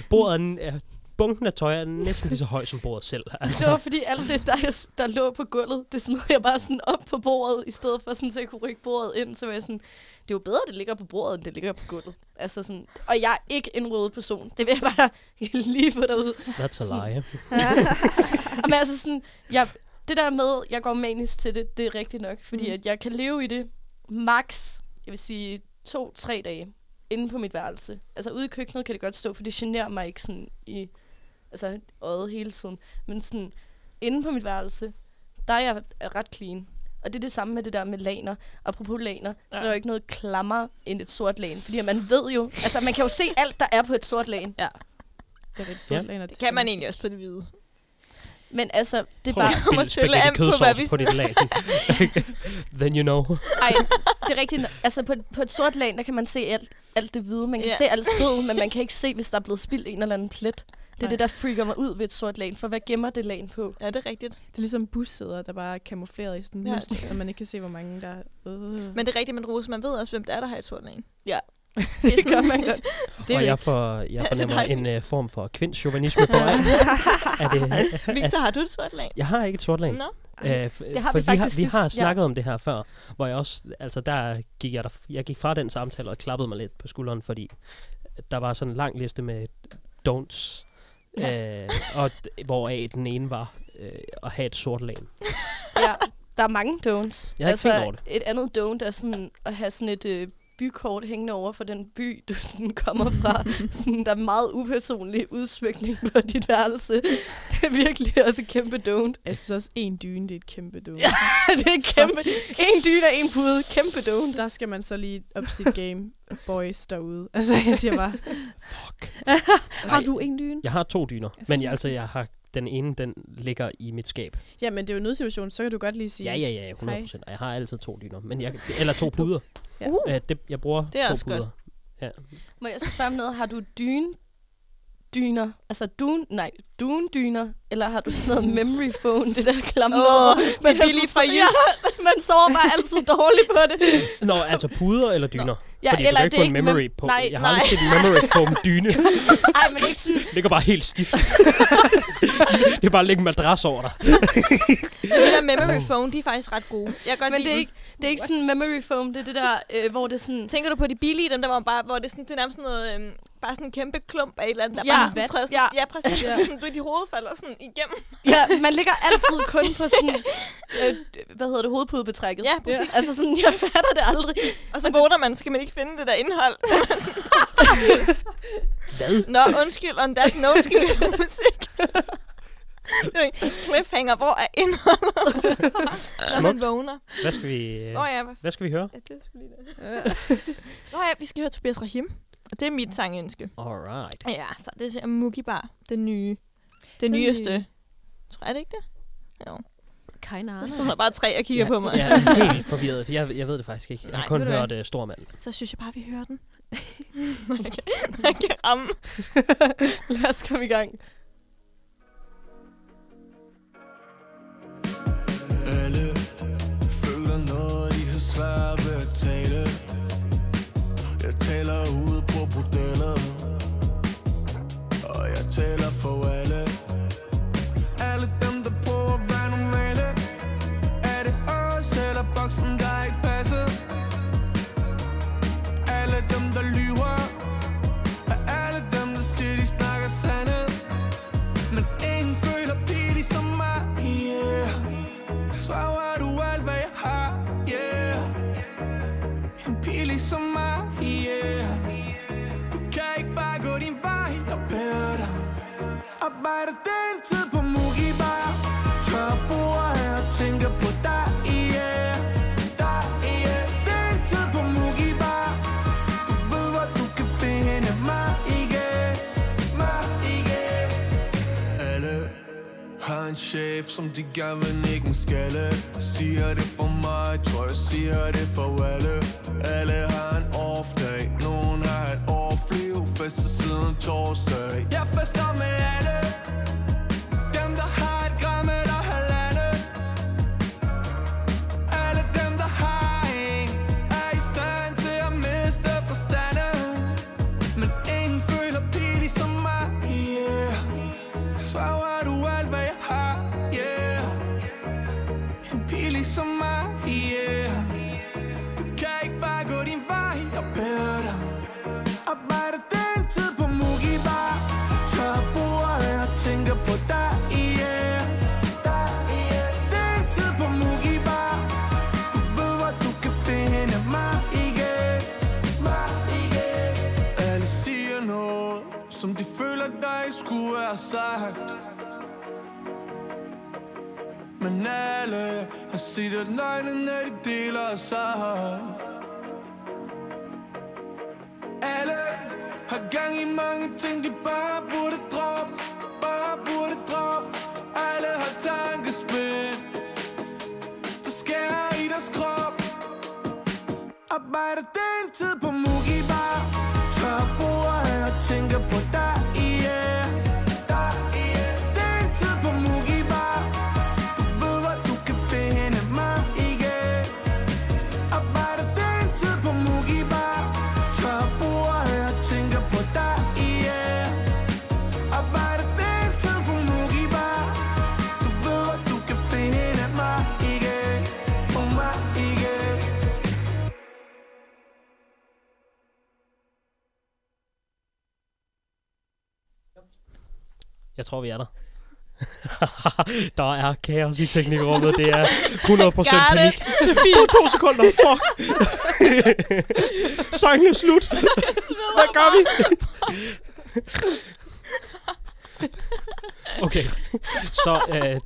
Speaker 3: bordet er, bunken af tøj er næsten lige så høj som bordet selv. Altså.
Speaker 4: Det var fordi alt det, der, der lå på gulvet, det smed jeg bare sådan op på bordet, i stedet for sådan, så jeg kunne rykke bordet ind. Så var jeg sådan, det er jo bedre, at det ligger på bordet, end det ligger på gulvet. Altså sådan, og jeg er ikke en rød person. Det vil jeg bare lige få derud.
Speaker 3: That's a lie.
Speaker 4: Men altså sådan, jeg, det der med, jeg går manisk til det, det er rigtigt nok. Fordi
Speaker 2: mm.
Speaker 4: at jeg kan leve i det max, jeg vil sige, to-tre dage inde på mit værelse. Altså ude i køkkenet kan det godt stå, for det generer mig ikke sådan i altså, øjet hele tiden. Men sådan, inde på mit værelse, der er jeg ret clean. Og det er det samme med det der med laner. Apropos laner, ja. så er der jo ikke noget klammer end et sort lagen. Fordi man ved jo, altså man kan jo se alt, der er på et sort lagen.
Speaker 2: Ja. Det er et stort
Speaker 3: Ja.
Speaker 2: laner.
Speaker 5: Det kan man egentlig også på det hvide.
Speaker 4: Men altså, det er
Speaker 3: Prøv
Speaker 4: bare...
Speaker 3: at
Speaker 5: kommer
Speaker 3: spille
Speaker 5: til an på, hvad vi
Speaker 3: på dit lag. Then you know.
Speaker 4: Ej, det er rigtigt. Altså på, på et sort lag, der kan man se alt, alt det hvide. Man kan
Speaker 5: Ja.
Speaker 4: se alt stød, men man kan ikke se, hvis der er blevet spildt en eller anden plet. Det er
Speaker 2: Nej.
Speaker 4: det, der freaker mig ud ved et sort lag. For hvad gemmer det lag på?
Speaker 5: Ja, det er rigtigt.
Speaker 2: Det er ligesom bussæder, der bare er kamufleret i sådan en
Speaker 5: Ja.
Speaker 2: mønster, så man ikke kan se, hvor mange der er. Øh.
Speaker 5: Men det er rigtigt, men Rose, man ved også, hvem det er, der har et sort lagen.
Speaker 4: Det gør man godt.
Speaker 2: Det er
Speaker 3: og jeg, får, jeg
Speaker 5: er
Speaker 3: fornemmer en uh, form for kvindschauvinisme på vej. er det,
Speaker 5: Victor, har du et sort lag?
Speaker 3: jeg har ikke et sort lag.
Speaker 5: Nå?
Speaker 3: Øh,
Speaker 4: det har
Speaker 3: for
Speaker 4: vi
Speaker 3: vi har, vi har
Speaker 4: ja.
Speaker 3: snakket om det her før, hvor jeg også, altså der gik jeg, der, jeg gik fra den samtale og klappede mig lidt på skulderen, fordi der var sådan en lang liste med don'ts, ja. øh, og hvoraf den ene var øh, at have et sort lag.
Speaker 4: Ja, der er mange don'ts.
Speaker 3: Jeg har ikke tænkt over det.
Speaker 4: Et andet don't er sådan at have sådan et øh, bykort hængende over for den by, du sådan kommer fra. sådan, der er meget upersonlig udsmykning på dit værelse. Det er virkelig også et kæmpe don't.
Speaker 2: Jeg synes også, en dyne, det er et kæmpe dune.
Speaker 4: Ja, det er kæmpe. En dyne og en pude. Kæmpe don't.
Speaker 2: Der skal man så lige op sit game, boys derude. Altså, jeg siger bare,
Speaker 3: Fuck.
Speaker 2: har du en dyne?
Speaker 3: Jeg har to dyner, men jeg, altså, jeg har den ene, den ligger i mit skab.
Speaker 2: Ja, men det er jo en nødsituation, så kan du godt lige sige...
Speaker 3: Ja, ja, ja, 100%. Og jeg har altid to dyner. Men jeg, eller to puder.
Speaker 2: Ja.
Speaker 5: Uh,
Speaker 3: Uh, det, jeg bruger
Speaker 5: Det er
Speaker 3: to
Speaker 5: også godt.
Speaker 3: puder.
Speaker 4: Må jeg så spørge om noget? Har du dyn dyner, altså dun, nej, dun-dyner, eller har du sådan noget memory phone, det der klamme
Speaker 5: Åh,
Speaker 4: noget?
Speaker 5: med billig fra Jysk.
Speaker 4: Man sover bare altid dårligt på det.
Speaker 3: Nå, altså puder eller dyner?
Speaker 4: Ja,
Speaker 3: Fordi
Speaker 4: eller
Speaker 3: du kan ikke få en
Speaker 4: mem-
Speaker 3: memory på.
Speaker 4: Nej,
Speaker 3: jeg har
Speaker 4: nej.
Speaker 3: aldrig set en memory foam dyne.
Speaker 4: Ej, men ikke sådan,
Speaker 3: Det ligger bare helt stift. det er bare at lægge en madras over dig.
Speaker 5: De der memory phone, de er faktisk ret gode. Jeg kan godt
Speaker 4: men
Speaker 5: lide
Speaker 4: det er ikke, det er ikke
Speaker 5: What?
Speaker 4: sådan memory foam, det er det der, øh, hvor det er sådan...
Speaker 5: Tænker du på de billige, dem der var bare, hvor det er, sådan, det er nærmest sådan noget, øhm, bare sådan en kæmpe klump af et eller andet, der
Speaker 4: Ja,
Speaker 5: bare sådan træder
Speaker 4: Ja.
Speaker 5: ja. ja, præcis.
Speaker 4: Ja.
Speaker 5: Ja. Sådan, du, de hoved falder sådan igennem.
Speaker 4: Ja, man ligger altid kun på sådan, øh, hvad hedder det, hovedpudebetrækket.
Speaker 5: Ja, præcis.
Speaker 4: Altså sådan, jeg fatter det aldrig.
Speaker 5: Og så vågner man, så kan man ikke finde det der indhold. Så man sådan,
Speaker 3: Hvad?
Speaker 5: Nå, undskyld, on that note skal vi musik. Det er en cliffhanger, hvor er indholdet? Når man vågner.
Speaker 3: Hvad skal vi, øh,
Speaker 5: Nå ja, hvad
Speaker 3: skal vi høre?
Speaker 5: Ja, det sgu lige det. Nå ja, vi skal høre Tobias Rahim. Og det er mit sangønske.
Speaker 3: Alright.
Speaker 5: Ja, så det er Mookie Bar. Den nye. Det nyeste. Tror jeg det ikke det? Jo.
Speaker 4: Keine
Speaker 5: Der
Speaker 4: Ahnung.
Speaker 5: står der bare tre og kigger
Speaker 3: ja,
Speaker 5: på mig.
Speaker 3: Jeg er helt forvirret, for jeg, jeg ved det faktisk ikke. Jeg har kun hørt uh, Stor Mand.
Speaker 5: Så synes jeg bare, vi hører den. Når jeg kan ramme.
Speaker 4: Lad os komme i gang.
Speaker 7: Arbejder deltid på Mugi Bar Tør bord her og tænker på dig, yeah. Deltid på Mugi Bar Du ved, hvor du kan finde mig, yeah Mig, yeah Alle har en chef, som de gerne vil nikke en skalle. Siger det for mig, tror jeg siger det for alle. Alle har en off festet siden torsdag. Jeg fester med alle før sagt Men alle har set at løgnene de deler sig Alle har gang i mange ting, de bare burde droppe Bare burde droppe. Alle har tankespind Der skærer i deres krop. Arbejder deltid på Mugibar Tør bord her og tænker på dig,
Speaker 3: Jeg tror, vi er der. der er kaos i teknikrummet. Det er 100% panik. Sofie, to sekunder. Fuck. Sangen er slut. Hvad gør vi? okay. Så øh,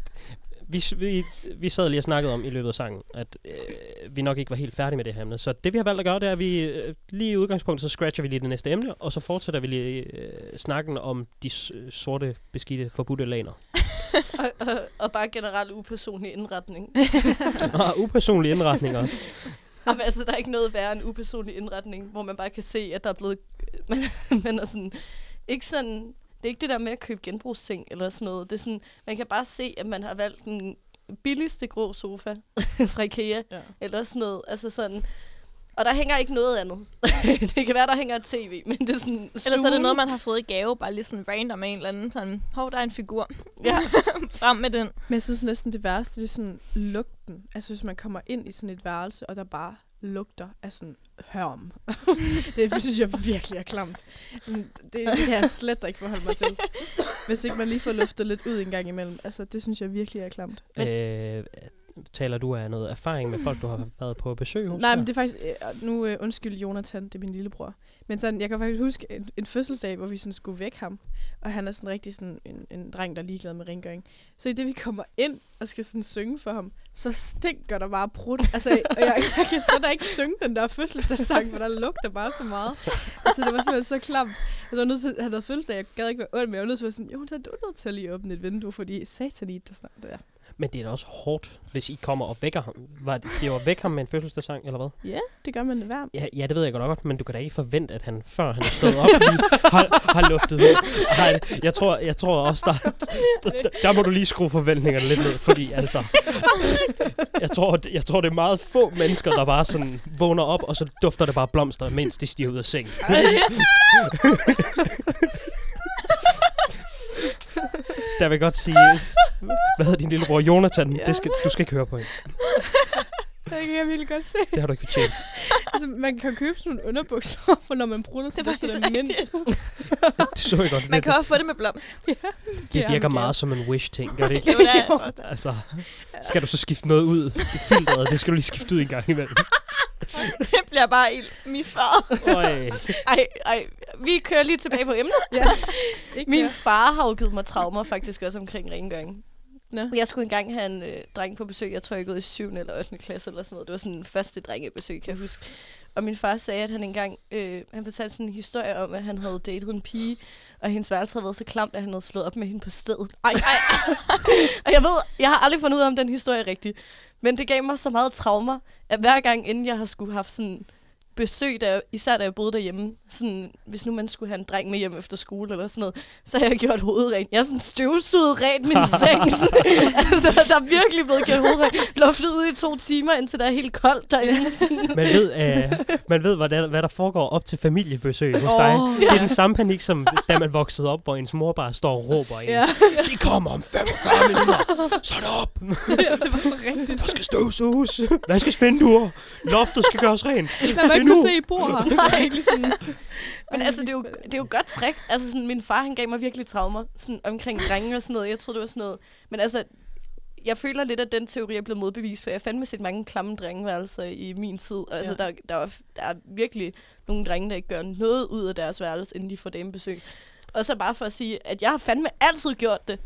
Speaker 3: vi, vi, vi sad lige og snakkede om i løbet af sangen, at øh, vi nok ikke var helt færdige med det her emne. Så det vi har valgt at gøre, det er, at vi øh, lige i udgangspunktet, så scratcher vi lige det næste emne, og så fortsætter vi lige øh, snakken om de sorte, beskidte, forbudte laner.
Speaker 4: og, og, og bare generelt upersonlig indretning.
Speaker 3: Og upersonlig indretning også.
Speaker 4: Jamen, altså, der er ikke noget værre end upersonlig indretning, hvor man bare kan se, at der er blevet... Man, man er sådan... Ikke sådan... Det er ikke det der med at købe genbrugsting eller sådan noget. Det er sådan, man kan bare se, at man har valgt den billigste grå sofa fra Ikea.
Speaker 2: Ja.
Speaker 4: Eller sådan noget. Altså sådan... Og der hænger ikke noget andet. det kan være, der hænger et tv, men det er sådan...
Speaker 5: Ellers er det noget, man har fået i gave, bare lige sådan random af en eller anden. Sådan, hov, der er en figur.
Speaker 4: Ja.
Speaker 5: Frem med den.
Speaker 2: Men jeg synes næsten det værste, det er sådan lugten. Altså hvis man kommer ind i sådan et værelse, og der bare lugter af sådan hørm. det synes jeg virkelig er klamt. Men Det, det kan jeg slet ikke forholde mig til. Hvis ikke man lige får luftet lidt ud en gang imellem. Altså det synes jeg virkelig er klamt.
Speaker 3: Øh, taler du af noget erfaring med folk, du har været på besøg hos?
Speaker 2: Nej, men det er faktisk... Øh, nu øh, undskyld Jonathan, det er min lillebror. Men sådan, jeg kan faktisk huske en, en fødselsdag, hvor vi sådan skulle vække ham. Og han er sådan rigtig sådan en, en dreng, der er ligeglad med rengøring. Så i det vi kommer ind og skal sådan synge for ham, så stinker der bare brudt. Altså, og jeg, jeg kan slet ikke synge den der fødselsdagssang, for der lugter bare så meget. Altså, det var simpelthen så klamt. Altså, jeg var nødt til, han havde fødselsdag, jeg gad ikke være ond, men jeg var nødt til at være sådan, Jonathan, du er nødt til at lige åbne et vindue, fordi satan i der snart der.
Speaker 3: Men det er da også hårdt, hvis I kommer og vækker ham. Var det, det var væk ham med en fødselsdagssang, eller hvad?
Speaker 2: Ja, det gør man hver.
Speaker 3: Ja, ja, det ved jeg godt nok, men du kan da ikke forvente, at han, før han er stået op, har, har luftet ud. Nej, jeg tror, jeg tror også, der, der, der, må du lige skrue forventningerne lidt ned, fordi altså, jeg tror, jeg tror, det er meget få mennesker, der bare sådan vågner op, og så dufter det bare blomster, mens de stiger ud af sengen. Der vil jeg godt sige, hvad hedder din lillebror Jonathan?
Speaker 2: Ja.
Speaker 3: Det skal, du skal ikke høre på hende.
Speaker 2: Det kan jeg virkelig godt se.
Speaker 3: Det har du ikke fortjent.
Speaker 2: Altså, man kan købe sådan nogle underbukser, for når man bruger så
Speaker 5: Det er faktisk
Speaker 2: det mint.
Speaker 3: Det så jeg godt.
Speaker 5: Man kan også få det med blomst.
Speaker 3: det
Speaker 2: det er
Speaker 3: virker meget som en wish-ting, gør det ikke?
Speaker 5: Jo, det er altså.
Speaker 3: Altså, skal du så skifte noget ud? Det filtret, det skal du lige skifte ud en gang imellem.
Speaker 5: Det bliver bare helt misfaret.
Speaker 4: Ej, ej, vi kører lige tilbage på emnet.
Speaker 2: Ja.
Speaker 4: Min far har jo givet mig traumer faktisk også omkring rengøring.
Speaker 2: Nå.
Speaker 4: Jeg skulle engang have en øh, dreng på besøg. Jeg tror, jeg gik i 7. eller 8. klasse eller sådan noget. Det var sådan en første drengebesøg, kan jeg huske. Og min far sagde, at han engang... Øh, han fortalte sådan en historie om, at han havde datet en pige, og hendes værelse havde været så klamt, at han havde slået op med hende på stedet. Ej, ej. og jeg ved, jeg har aldrig fundet ud af, om den historie er rigtig. Men det gav mig så meget traumer, at hver gang, inden jeg har skulle haft sådan besøg, der, især da jeg boede derhjemme, sådan, hvis nu man skulle have en dreng med hjem efter skole eller sådan noget, så har jeg gjort rent. Jeg har sådan støvsuget rent min seng. altså, der er virkelig blevet gjort hovedet rent. Luftet ud i to timer, indtil der er helt koldt derinde. Sådan.
Speaker 3: Man ved, uh, man ved hvad, der, hvad der foregår op til familiebesøg hos dig.
Speaker 2: Åh,
Speaker 3: Det er den samme panik, som da man voksede op, hvor ens mor bare står og råber ind.
Speaker 2: Ja,
Speaker 3: De kommer om 45 minutter. Så er det op.
Speaker 2: ja, det var så rigtigt.
Speaker 3: Der skal støvsuges. Vaskes vinduer. Loftet skal gøres rent.
Speaker 2: Kunne se i bord her. Virkelig sådan...
Speaker 4: Men altså, det er, jo, det er jo godt trick. Altså, sådan, min far, han gav mig virkelig traumer sådan, omkring drenge og sådan noget. Jeg troede, det var sådan noget. Men altså, jeg føler lidt, at den teori er blevet modbevist, for jeg fandt med set mange klamme drengeværelser i min tid. Og altså,
Speaker 2: Ja.
Speaker 4: der, der, er, der er virkelig nogle drenge, der ikke gør noget ud af deres værelse, inden de får damebesøg. Og så bare for at sige, at jeg har fandme altid gjort det.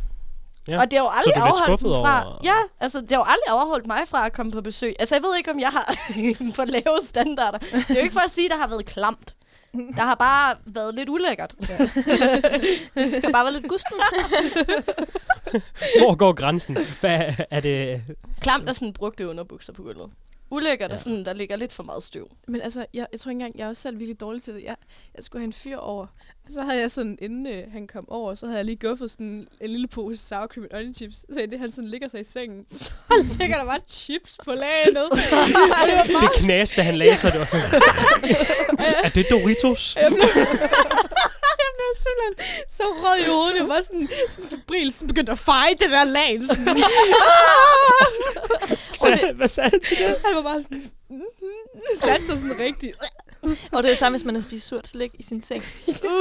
Speaker 3: Ja.
Speaker 4: Ja. Og det har jo aldrig afholdt dem fra...
Speaker 3: over-
Speaker 4: Ja, altså det har jo aldrig overholdt mig fra at komme på besøg. Altså jeg ved ikke, om jeg har for lave standarder. Det er jo ikke for at sige, at der har været klamt. Der har bare været lidt ulækkert.
Speaker 5: Det har bare været lidt gusten.
Speaker 3: Hvor går grænsen? Hvad er det?
Speaker 4: Klamt er sådan brugte underbukser på gulvet. Ulækkert
Speaker 3: Ja.
Speaker 4: er sådan, der ligger lidt for meget støv.
Speaker 2: Men altså, jeg, jeg tror ikke engang, jeg er også selv virkelig dårlig til det. Jeg, jeg skulle have en fyr over. Så havde jeg sådan, inden øh, han kom over, så havde jeg lige guffet sådan en lille pose sour cream and onion chips. Så i det, han sådan ligger sig i sengen, så ligger der bare chips på lagenet. Det var
Speaker 3: Det knas, da han lagde sig. Det var. er det Doritos?
Speaker 2: Blev simpelthen så rød i hovedet. Det var sådan, sådan febril, sådan begyndte at feje det der lag. Sådan.
Speaker 3: Sagde- Hvad sagde han til det?
Speaker 2: Han var bare sådan, mm-hmm, satte sig sådan rigtigt.
Speaker 5: Og det er det samme, hvis man har spist surt slik i sin seng.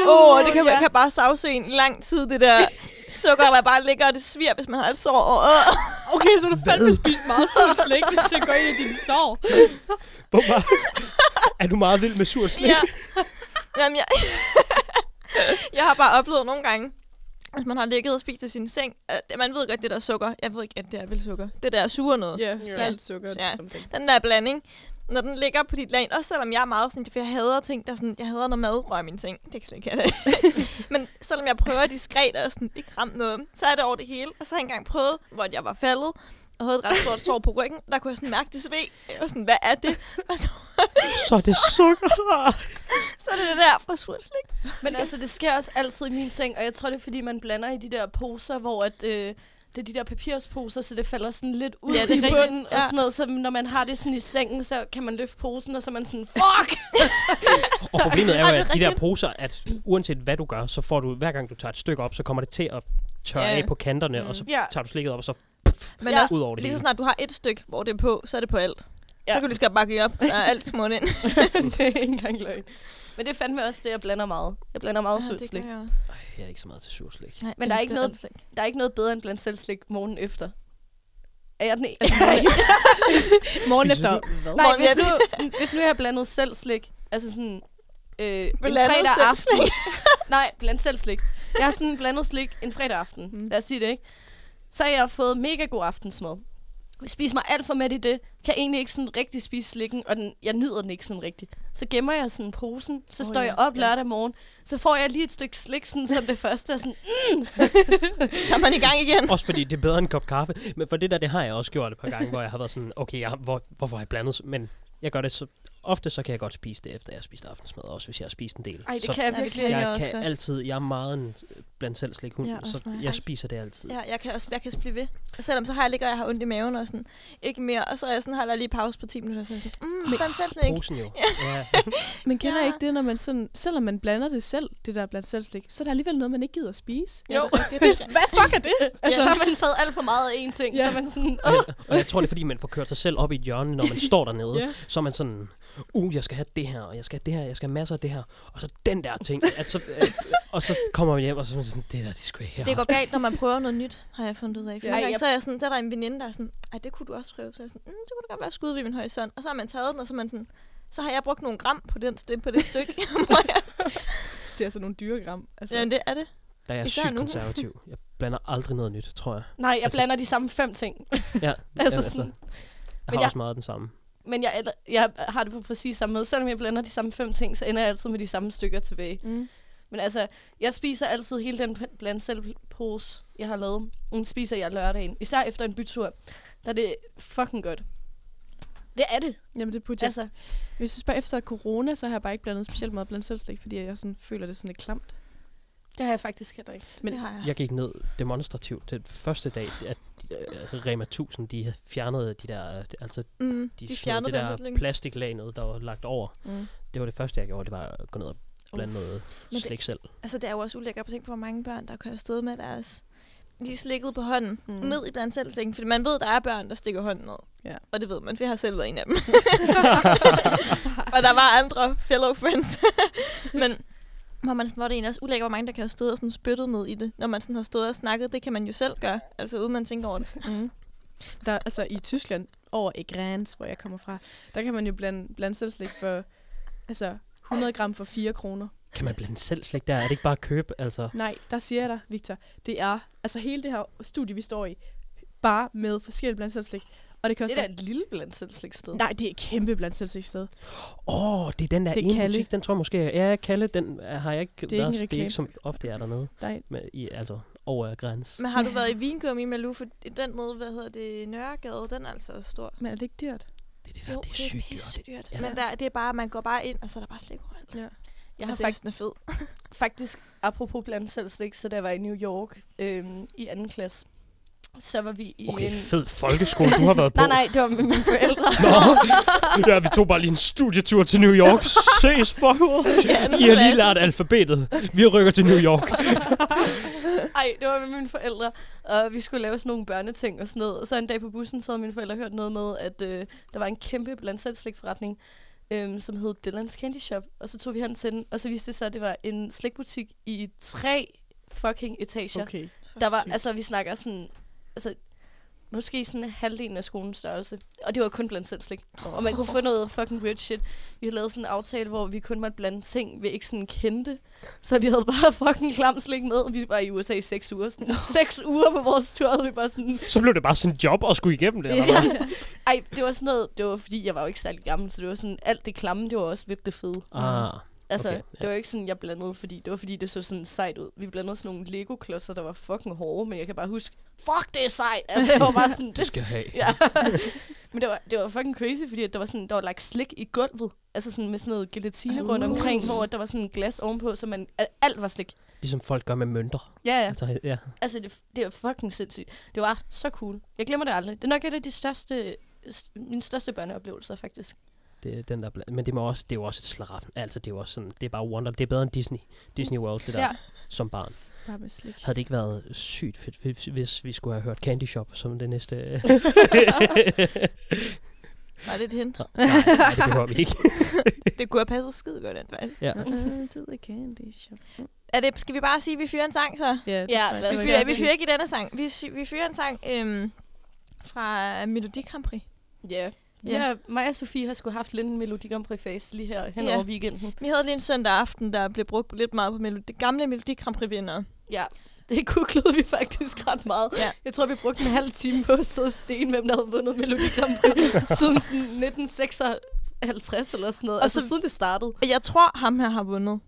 Speaker 5: Åh, oh, det kan, man kan bare savse en lang tid, det der sukker, der bare ligger, og det svir, hvis man har et sår. Øh.
Speaker 2: Okay, så du fandme spist meget surt slik, hvis det går ind i dine sår.
Speaker 3: Hvorfor? Er du meget vild med sur slik?
Speaker 5: Ja. Jamen, jeg, jeg har bare oplevet nogle gange, hvis man har ligget og spist i sin seng, at man ved godt, det der sukker. Jeg ved ikke, at det er vel sukker. Det der sure noget.
Speaker 2: Ja,
Speaker 4: Ja.
Speaker 2: salt, sukker,
Speaker 5: Ja. Den der blanding, når den ligger på dit lag, også selvom jeg er meget sådan, for jeg hader ting, der er sådan, jeg hader, når mad rører mine ting. Det kan jeg slet ikke have det. Men selvom jeg prøver diskret og sådan, ikke ramme noget, så er det over det hele. Og så har jeg engang prøvet, hvor jeg var faldet, og havde et ret stort sår på ryggen. Der kunne jeg sådan mærke det sved. Jeg var sådan, hvad er det? Og så,
Speaker 3: Så er det sukker.
Speaker 5: så er det det der fra surt slik.
Speaker 4: Men altså, det sker også altid i min seng, og jeg tror, det er, fordi man blander i de der poser, hvor at, øh, det er de der papirsposer, så det falder sådan lidt ud
Speaker 5: Ja, det
Speaker 4: i bunden, og
Speaker 5: Ja.
Speaker 4: sådan noget. Så når man har det sådan i sengen, så kan man løfte posen, og så er man sådan, fuck!
Speaker 3: Og problemet er jo,
Speaker 5: er
Speaker 3: at de der poser, at uanset hvad du gør, så får du, hver gang du tager et stykke op, så kommer det til at tørre
Speaker 5: Ja.
Speaker 3: af på kanterne,
Speaker 5: Mm.
Speaker 3: og så
Speaker 4: Ja.
Speaker 3: tager du slikket op, og så
Speaker 5: Men
Speaker 4: Ja.
Speaker 5: også,
Speaker 3: ud over det
Speaker 5: lige så
Speaker 3: hele.
Speaker 5: snart du har et stykke, hvor det er på, så er det på alt.
Speaker 4: Ja.
Speaker 5: Så kan du lige skal bare give op. Der er alt smurt ind.
Speaker 4: det er ikke engang løgn. Men det er fandme også det, jeg blander meget. Jeg blander meget ja,
Speaker 5: det
Speaker 4: slik.
Speaker 5: gør jeg også.
Speaker 3: Ej, jeg er ikke så meget til surslik.
Speaker 5: Nej,
Speaker 4: Men der er ikke noget-
Speaker 5: slik.
Speaker 4: Der er ikke noget bedre end blandt selv slik morgen efter. Er jeg den ene?
Speaker 2: Morgen
Speaker 3: Spiser
Speaker 2: efter.
Speaker 4: Nej,
Speaker 5: Morgen
Speaker 4: hvis nu, hvis nu jeg har blandet selv slik, altså sådan øh, en fredag
Speaker 5: selv
Speaker 4: aften. Nej, blandt selv slik. Jeg har sådan blandet slik en fredag aften.
Speaker 2: Mm.
Speaker 4: Lad os sige det, ikke? Så har jeg fået mega god aftensmad. Spiser mig alt for mæt i det. Kan egentlig ikke sådan rigtig spise slikken, og den, jeg nyder den ikke sådan rigtigt. Så gemmer jeg sådan posen, så
Speaker 2: Åh,
Speaker 4: står
Speaker 2: ja,
Speaker 4: jeg op lørdag morgen, så får jeg lige et stykke slik sådan, som det første, og sådan,
Speaker 5: Så er man i gang igen.
Speaker 3: Også fordi det er bedre end en kop kaffe. Men for det der, det har jeg også gjort et par gange, hvor jeg har været sådan, okay, jeg, hvor, hvorfor har jeg blandet? Men jeg gør det så ofte, så kan jeg godt spise det, efter jeg har spist aftensmad, også hvis jeg har spist en del.
Speaker 4: ej, det
Speaker 3: så
Speaker 4: kan jeg
Speaker 5: Ja, det
Speaker 4: virkelig
Speaker 5: jeg
Speaker 3: jeg
Speaker 5: også
Speaker 3: kan
Speaker 5: godt.
Speaker 3: altid, jeg er meget en blandt selv slik hund,
Speaker 5: Ja,
Speaker 3: så
Speaker 5: mig.
Speaker 3: jeg spiser det altid.
Speaker 5: Ja, jeg kan også jeg kan blive ved. Og selvom så har jeg ligger, jeg har ondt i maven og sådan, ikke mere. Og så er jeg sådan, holder lige pause på 10 minutter, og så er jeg sådan, mm, men den selv ikke.
Speaker 3: Posen jo. ja.
Speaker 2: Men kender
Speaker 5: Ja.
Speaker 2: ja. ikke det, når man sådan, selvom man blander det selv, det der blandt selv slik, så er der alligevel noget, man ikke gider at spise.
Speaker 5: Ja,
Speaker 4: Jo.
Speaker 5: det rigtigt, det er
Speaker 2: Hvad fuck er det?
Speaker 4: Altså, så har man taget alt for meget af en ting,
Speaker 2: Ja.
Speaker 4: så man sådan,
Speaker 3: Og, jeg, og jeg tror, det er fordi, man får kørt sig selv op i et hjørne, når man står dernede.
Speaker 2: Ja.
Speaker 3: Så er man sådan, uh, jeg skal have det her, og jeg skal have det her, jeg skal have masser af det her, og så den der ting. At så, øh, og så kommer man hjem, og så er man sådan, det der, det skulle jeg ikke
Speaker 5: Det går galt, når man prøver noget nyt, har jeg fundet ud af. For
Speaker 2: Ja.
Speaker 4: jeg-
Speaker 5: så er jeg sådan, der er der en veninde, der er sådan, ej, det kunne du også prøve. Så jeg sådan, mm, det kunne da godt være skud ved min horisont. Og så har man taget den, og så man sådan, så har jeg brugt nogle gram på, den, det, på det stykke. Jeg,
Speaker 2: Det er altså nogle dyregram. Altså,
Speaker 5: ja, det er det.
Speaker 3: Der er jeg
Speaker 5: Især
Speaker 3: sygt
Speaker 5: nu.
Speaker 3: konservativ. Jeg blander aldrig noget nyt, tror jeg.
Speaker 4: nej, jeg
Speaker 3: Altså-
Speaker 4: blander de samme fem ting.
Speaker 3: Ja,
Speaker 4: Altså
Speaker 3: ja,
Speaker 4: sådan,
Speaker 3: Jeg
Speaker 4: Men
Speaker 3: har
Speaker 4: jeg-
Speaker 3: også meget af den samme.
Speaker 4: Men jeg, jeg har det på præcis samme måde. Selvom jeg blander de samme fem ting, så ender jeg altid med de samme stykker tilbage.
Speaker 2: Mm.
Speaker 4: Men altså, jeg spiser altid hele den p- bland selv pose, jeg har lavet. Den spiser jeg lørdagen. Især efter en bytur. Der er det fucking godt. Det er det.
Speaker 2: Jamen, det putter jeg.
Speaker 4: Altså,
Speaker 2: Hvis jeg spørger efter corona, så har jeg bare ikke blandet specielt meget blandt fordi jeg sådan føler det sådan lidt klamt.
Speaker 4: Det har jeg faktisk heller ikke.
Speaker 2: Men-
Speaker 5: det har jeg.
Speaker 3: Jeg gik ned demonstrativt den første dag, at øh, Rema 1000, de havde fjernet de der, øh, altså
Speaker 5: Mm,
Speaker 3: de,
Speaker 5: de fjernede
Speaker 3: det der plastiklag ned, der var lagt over.
Speaker 2: Mm.
Speaker 3: Det var det første, jeg gjorde, det var at gå ned og blande noget
Speaker 5: Men det-
Speaker 3: slik selv.
Speaker 5: Altså, det er jo også ulækkert at tænke på, hvor mange børn, der kan have stået med deres lige slikket på hånden,
Speaker 2: Mm.
Speaker 5: mm. ned i blandt selv sengen. Fordi man ved, der er børn, der stikker hånden ned.
Speaker 2: Ja.
Speaker 5: Og det ved man, for jeg har selv været en af dem. og der var andre fellow friends. Men hvor, man, hvor det egentlig også ulækkert, hvor mange, der kan have stået og sådan spyttet ned i det. Når man sådan har stået og snakket, det kan man jo selv gøre. Altså uden man tænker over det.
Speaker 2: Mm. Der, altså i Tyskland, over i Grans, hvor jeg kommer fra, der kan man jo blande, blande selv slik for altså 100 gram for 4 kroner.
Speaker 3: Kan man blande selv slik der? Er det ikke bare at købe? Altså,
Speaker 2: Nej, der siger jeg dig, Victor. Det er altså hele det her studie, vi står i, bare med forskellige blandt selv slik. Og det
Speaker 4: Det
Speaker 2: koster...
Speaker 4: er da et lille blandt selv sliksted.
Speaker 2: Nej, det er et kæmpe blandt selv sted.
Speaker 3: åh, oh, det er den der
Speaker 2: Det er
Speaker 3: ene
Speaker 2: Kalle.
Speaker 3: butik, den tror jeg måske, ja, Kalle, den har jeg ikke,
Speaker 2: Det er ikke
Speaker 3: det er ikke som ofte er dernede,
Speaker 2: Nej,
Speaker 3: med, i, altså over græns.
Speaker 5: Men har du været i Vingummi med Lu? For den nede, hvad hedder det, Nørregade, den er altså også stor.
Speaker 2: men er det ikke dyrt?
Speaker 3: Det er det der, det er sygt dyrt.
Speaker 5: pissedyrt.
Speaker 3: Ja.
Speaker 5: Men der, det er bare, man går bare ind, og så er der bare slik overalt.
Speaker 2: Ja.
Speaker 4: Jeg har faktisk,
Speaker 5: den er fed.
Speaker 4: faktisk, apropos blandt selv slik, så da jeg var i New York øhm, i anden klasse, så var vi i
Speaker 3: Okay,
Speaker 4: en...
Speaker 3: fed folkeskole, du har været på.
Speaker 4: Nej, nej, det var med mine forældre.
Speaker 3: Nå, ja, vi tog bare lige en studietur til New York. Ses for I har lige lært alfabetet. Vi rykker til New York.
Speaker 4: Ej, det var med mine forældre, og vi skulle lave sådan nogle børneting og sådan noget. Og så en dag på bussen, så havde mine forældre hørt noget med, at øh, der var en kæmpe blandt øhm, som hed Dylan's Candy Shop. Og så tog vi hen til den, og så viste det sig, at det var en slikbutik i tre fucking etager.
Speaker 2: Okay.
Speaker 4: Der var, altså vi snakker sådan, altså måske sådan halvdelen af skolens størrelse. Og det var kun blandt selv slik. Og man kunne få noget fucking weird shit. Vi havde lavet sådan en aftale, hvor vi kun måtte blande ting, vi ikke sådan kendte. Så vi havde bare fucking klam slik med. Vi var i USA i seks uger. Sådan, seks uger på vores tur havde vi bare sådan...
Speaker 3: Så blev det bare sådan en job at skulle igennem det, eller?
Speaker 4: Ja. Ej, det var sådan noget... Det var fordi, jeg var jo ikke særlig gammel, så det var sådan... Alt det klamme, det var også lidt det fede.
Speaker 3: Ah,
Speaker 4: Altså,
Speaker 3: Okay, ja.
Speaker 4: det var ikke sådan, jeg blandede, fordi det var fordi, det så sådan sejt ud. Vi blandede sådan nogle Lego-klodser, der var fucking hårde, men jeg kan bare huske, fuck, det er sejt! Altså, jeg var bare sådan,
Speaker 3: det skal have.
Speaker 4: Ja. men det var, det var fucking crazy, fordi at der var sådan, der var like slik i gulvet. Altså sådan med sådan noget gelatine rundt omkring, hvor der var sådan en glas ovenpå, så man, al- alt var slik.
Speaker 3: Ligesom folk gør med mønter.
Speaker 4: Ja, ja.
Speaker 3: Altså, ja.
Speaker 4: Altså, det, det var fucking sindssygt. Det var så cool. Jeg glemmer det aldrig. Det er nok et af de største, mine største børneoplevelser, faktisk.
Speaker 3: Det, er den der bla- men det, må også, det er jo også et slaraffen. Altså, det er jo også sådan, det er bare wonder. Det er bedre end Disney. Disney World, det der,
Speaker 4: Ja.
Speaker 3: som barn.
Speaker 2: Bare med slik.
Speaker 3: Havde det ikke været sygt fedt, hvis, hvis vi skulle have hørt Candy Shop som det næste...
Speaker 5: Var det et hint?
Speaker 3: nej, nej, det behøver vi ikke.
Speaker 5: Det kunne have passet skide godt, den faktisk.
Speaker 3: Ja.
Speaker 2: Uh, to the candy shop.
Speaker 5: Er det, skal vi bare sige, at vi fyrer en sang så?
Speaker 2: Ja, det
Speaker 4: Ja, lad os
Speaker 5: Vi vi fyrer ikke i denne sang. Vi, vi fyrer en sang øhm, fra Melodi Grand Prix.
Speaker 4: Ja.
Speaker 5: Ja.
Speaker 4: Ja, mig og Sofie har skulle haft lidt en Melodi Grand Prix face lige her hen
Speaker 5: Ja.
Speaker 4: over weekenden.
Speaker 5: Vi havde lige en søndag aften, der blev brugt lidt meget på Melodi, gamle Melodi Grand Prix vinder.
Speaker 4: Ja, det googlede vi faktisk ret meget.
Speaker 5: Ja.
Speaker 4: Jeg tror, vi brugte en halv time på at sidde og se, hvem der havde vundet Melodi Grand Prix siden sådan 1956 eller sådan noget.
Speaker 5: Og
Speaker 4: Altså
Speaker 5: så-
Speaker 4: siden det startede.
Speaker 5: Og jeg tror, ham her har vundet.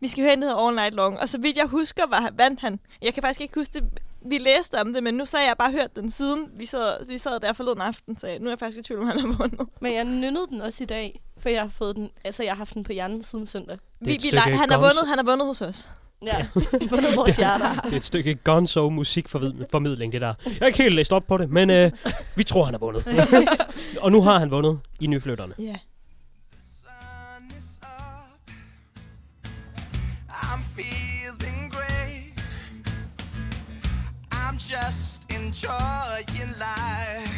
Speaker 5: Vi skal høre en, der hedder All Night Long. Og så vidt jeg husker, var, vandt han. Jeg kan faktisk ikke huske det. Vi læste om det, men nu så har jeg bare hørt den siden. Vi sad, vi sad der forleden aften, så nu er jeg faktisk i tvivl, om han har vundet.
Speaker 4: Men jeg nynnede den også i dag, for jeg har fået den, altså jeg har haft den på hjernen siden søndag.
Speaker 5: Vi, vi, han, har vundet, han har vundet hos os.
Speaker 4: Ja, vundet vores hjerter.
Speaker 3: Det er et stykke gonzo musikformidling, det der. Jeg er ikke helt læst op på det, men øh, vi tror, han har vundet. og nu har han vundet i Nyflytterne.
Speaker 5: Ja.
Speaker 8: sun just enjoying life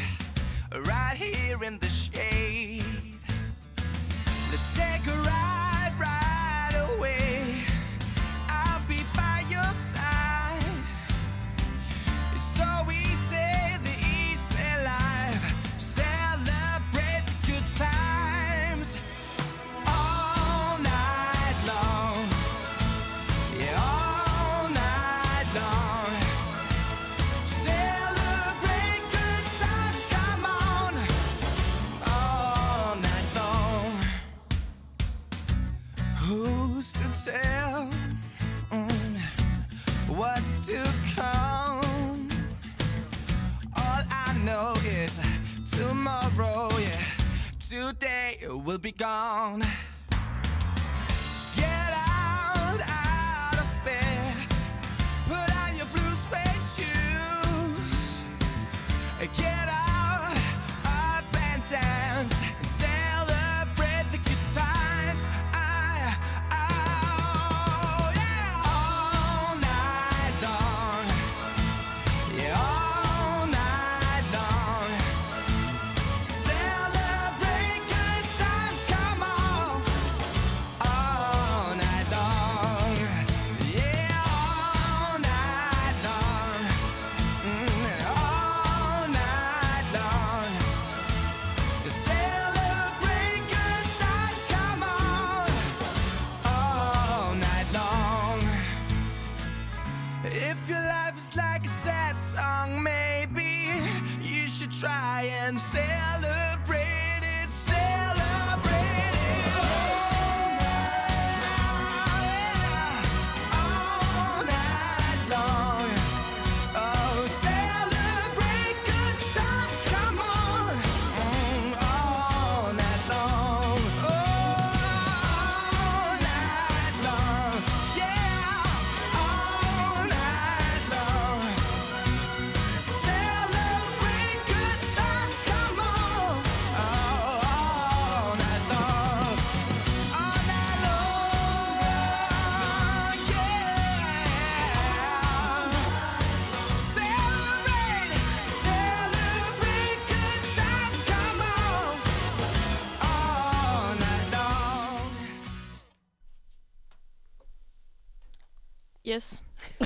Speaker 8: right here in the shade. Let's take a ride today will be gone. Get out, out of bed, put on your blue suede shoes, get out, up and dance,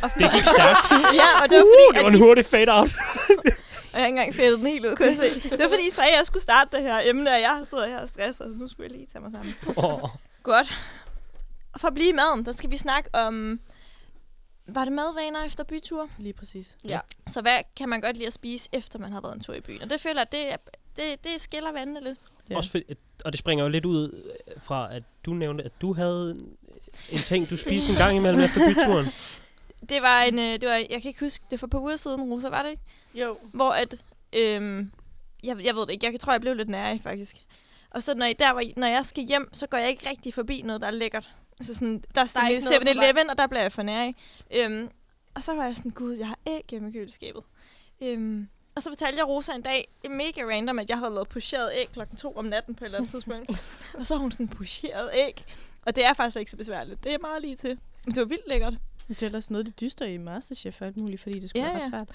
Speaker 5: Yes.
Speaker 3: Det gik stærkt.
Speaker 5: ja, og det var
Speaker 3: Uh,
Speaker 5: fordi,
Speaker 3: det var en hurtig fade out.
Speaker 5: jeg har ikke engang fældet den helt ud, kunne jeg se. Det var fordi, I sagde, at jeg skulle starte det her emne, og jeg sidder her og stresser, så nu skulle jeg lige tage mig sammen.
Speaker 3: Åh,
Speaker 5: Godt. Og for at blive i maden, der skal vi snakke om... Var det madvaner efter bytur?
Speaker 2: Lige præcis.
Speaker 4: Ja.
Speaker 5: Så hvad kan man godt lide at spise, efter man har været en tur i byen? Og det føler jeg, det, det, det skiller vandene lidt.
Speaker 2: Ja.
Speaker 3: Også for, og det springer jo lidt ud øh, fra, at du nævnte, at du havde en- en ting, du spiste en gang imellem efter byturen.
Speaker 5: Det var en... øh, Det var, jeg kan ikke huske, det var på uger siden, Rosa, var det ikke?
Speaker 2: Jo.
Speaker 5: Hvor at... Øhm, jeg, jeg ved det ikke. Jeg tror, jeg blev lidt nær faktisk. Og så når, I, der, I- når jeg skal hjem, så går jeg ikke rigtig forbi noget, der er lækkert. Altså sådan, der,
Speaker 2: er på
Speaker 5: 7-Eleven, og der bliver jeg for nær i. Øhm, og så var jeg sådan, gud, jeg har æg hjemme i køleskabet. Øhm, og så fortalte jeg Rosa en dag, mega random, at jeg havde lavet pocheret æg klokken 2 om natten på et eller andet tidspunkt. og så har hun sådan pocheret æg. Og det er faktisk ikke så besværligt. Det er meget lige til. Men det var vildt lækkert.
Speaker 2: Det er ellers noget, det dyster i Masterchef og alt muligt, fordi det skulle
Speaker 5: Ja,
Speaker 2: være
Speaker 5: ja.
Speaker 2: svært.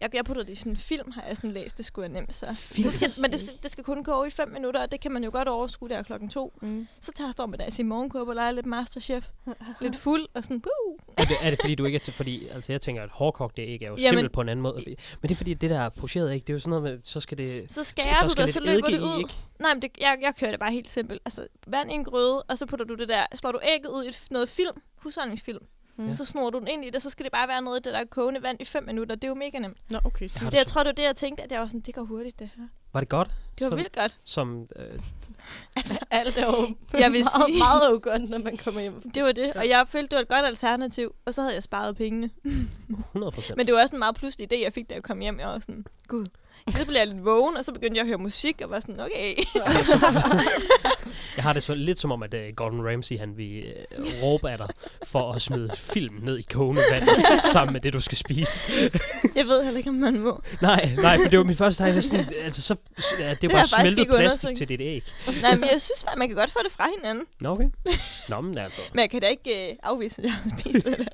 Speaker 5: Jeg, jeg putter det i sådan en film, har jeg sådan læst. Det skulle være nemt. Så.
Speaker 3: Film?
Speaker 5: så skal, men det, det, skal kun gå i 5 minutter, og det kan man jo godt overskue der klokken 2.
Speaker 2: Mm.
Speaker 5: Så tager jeg står med deres i morgenkåbe og leger lidt Masterchef. lidt fuld og sådan, buh.
Speaker 3: Er det, er det fordi, du ikke er til, fordi, altså jeg tænker, at hårdkogt det ikke er jo
Speaker 5: Jamen-
Speaker 3: simpelt på en anden måde. Men det er fordi, det der pocheret ikke, det er jo sådan noget med, så skal det...
Speaker 5: Så skærer du det, og så løber det ud.
Speaker 3: ikke?
Speaker 5: Nej, men det, jeg, jeg kører det bare helt simpelt. Altså, vand i en grøde, og så putter du det der, slår du ægget ud i et- noget film, husholdningsfilm.
Speaker 2: Mm.
Speaker 5: Ja. Så snor du den ind i det, så skal det bare være noget af det der kogende vand i 5 minutter. Det er jo mega nemt.
Speaker 2: Nå, okay.
Speaker 3: Jeg
Speaker 2: Så.
Speaker 5: Det, jeg tror, det var det, jeg tænkte, at jeg var sådan, det går hurtigt, det her.
Speaker 3: Var det godt?
Speaker 5: Det var
Speaker 3: Sådan,
Speaker 5: vildt godt.
Speaker 3: Som, øh,
Speaker 5: Altså,
Speaker 2: Alt er jo
Speaker 5: Jeg vil
Speaker 2: meget,
Speaker 5: sige-
Speaker 2: meget jo godt, når man kommer hjem.
Speaker 5: det var det. Og jeg følte, det var et godt alternativ. Og så havde jeg sparet pengene.
Speaker 3: 100 procent.
Speaker 5: Men det var også en meget pludselig idé, jeg fik, da jeg kom hjem. Jeg var sådan, gud. Så blev jeg lidt vågen, og så begyndte jeg at høre musik, og var sådan, okay.
Speaker 3: Jeg har det så lidt som om, at uh, Gordon Ramsay, han vil uh, råbe af dig for at smide film ned i kogende vand sammen med det, du skal spise.
Speaker 5: jeg ved heller ikke, om man må.
Speaker 3: nej, nej, for det var min første tanke. Sådan, altså, så, ja, det
Speaker 5: har
Speaker 3: var smeltet plastik til dit æg.
Speaker 5: Nej, men jeg synes, man kan godt få det fra hinanden.
Speaker 3: Nå, okay. Nå, men altså,
Speaker 5: Men jeg kan da ikke øh, afvise, at jeg har spist det.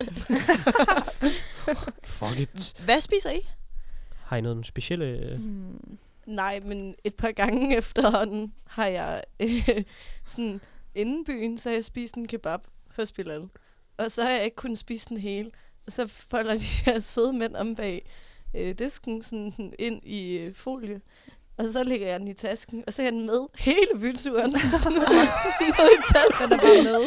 Speaker 3: fuck it.
Speaker 5: Hvad spiser I?
Speaker 3: Har I noget specielle... øh,
Speaker 4: Hmm. Nej, men et par gange efterhånden har jeg øh, sådan inden byen, så har jeg spist en kebab hos Bilal. Og så har jeg ikke kunnet spise den hele. Og så folder de her søde mænd om bag øh, disken sådan ind i øh, folie. Og så lægger jeg den i tasken, og så er jeg den med hele byturen. med i tasken.
Speaker 2: Den er bare med.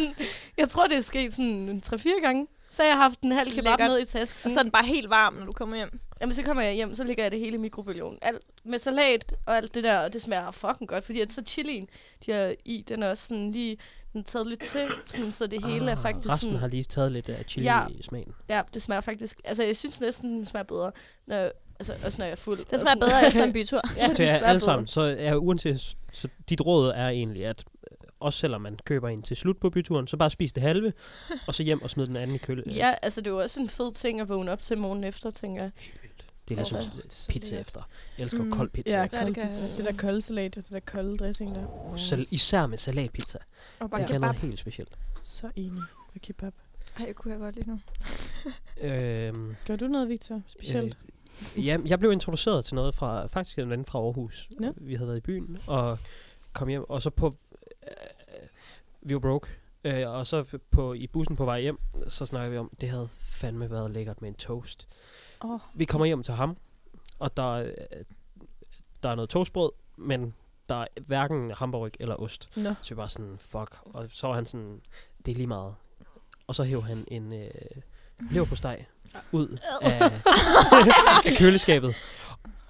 Speaker 4: den, jeg tror, det er sket sådan 3-4 gange. Så har jeg haft en halv kebab
Speaker 5: Lækkert.
Speaker 4: med i tasken.
Speaker 5: Og så er den bare helt varm, når du kommer hjem.
Speaker 4: Jamen, så kommer jeg hjem, så lægger jeg det hele i mikrobølgeovnen. Alt med salat og alt det der, og det smager fucking godt, fordi at så chilien, de har i, den er også sådan lige den er taget lidt til, sådan, så det hele er faktisk
Speaker 3: Ah, Resten
Speaker 4: sådan...
Speaker 3: har lige taget lidt af chili
Speaker 4: Ja.
Speaker 3: i smagen.
Speaker 4: Ja, det smager faktisk... Altså, jeg synes næsten, den smager bedre, når, altså, også når jeg er fuld.
Speaker 5: Den smager
Speaker 4: sådan-
Speaker 5: bedre efter en bytur.
Speaker 4: ja,
Speaker 3: så til jer alle sammen, så er uanset, så dit råd er egentlig, at øh, også selvom man køber en til slut på byturen, så bare spis det halve, og så hjem og smid den anden i køle.
Speaker 4: Ja, altså, det er jo også en fed ting at vågne op til morgen efter, tænker jeg.
Speaker 3: Det er ligesom
Speaker 4: Altså,
Speaker 2: så
Speaker 3: pizza efter. Jeg elsker
Speaker 5: Mm.
Speaker 3: kold pizza.
Speaker 2: Ja,
Speaker 5: det
Speaker 2: kold
Speaker 5: kan
Speaker 2: pizza. Det der kolde salat og det der kolde dressing der.
Speaker 3: Uh, sal- især med salatpizza.
Speaker 5: Og
Speaker 3: Det
Speaker 5: bare
Speaker 3: kan noget
Speaker 5: kebab.
Speaker 3: helt specielt.
Speaker 2: Så enig. Og kebab.
Speaker 5: Ej, det kunne jeg godt lide nu.
Speaker 3: Øhm,
Speaker 2: Gør du noget, Victor? Specielt?
Speaker 3: Øh, ja, jeg blev introduceret til noget fra, faktisk en ven fra Aarhus.
Speaker 2: Ja.
Speaker 3: Vi havde været i byen, og kom hjem, og så på, øh, vi var broke, øh, og så på, i bussen på vej hjem, så snakkede vi om, det havde fandme været lækkert med en toast.
Speaker 2: Åh.
Speaker 3: Vi kommer hjem til ham, og der, øh, der er noget toastbrød, men der er hverken hamburg eller ost.
Speaker 2: Nå.
Speaker 3: Så vi var sådan, fuck. Og så var han sådan, det er lige meget. Og så hæv han en øh, leverpostej ud af, af køleskabet.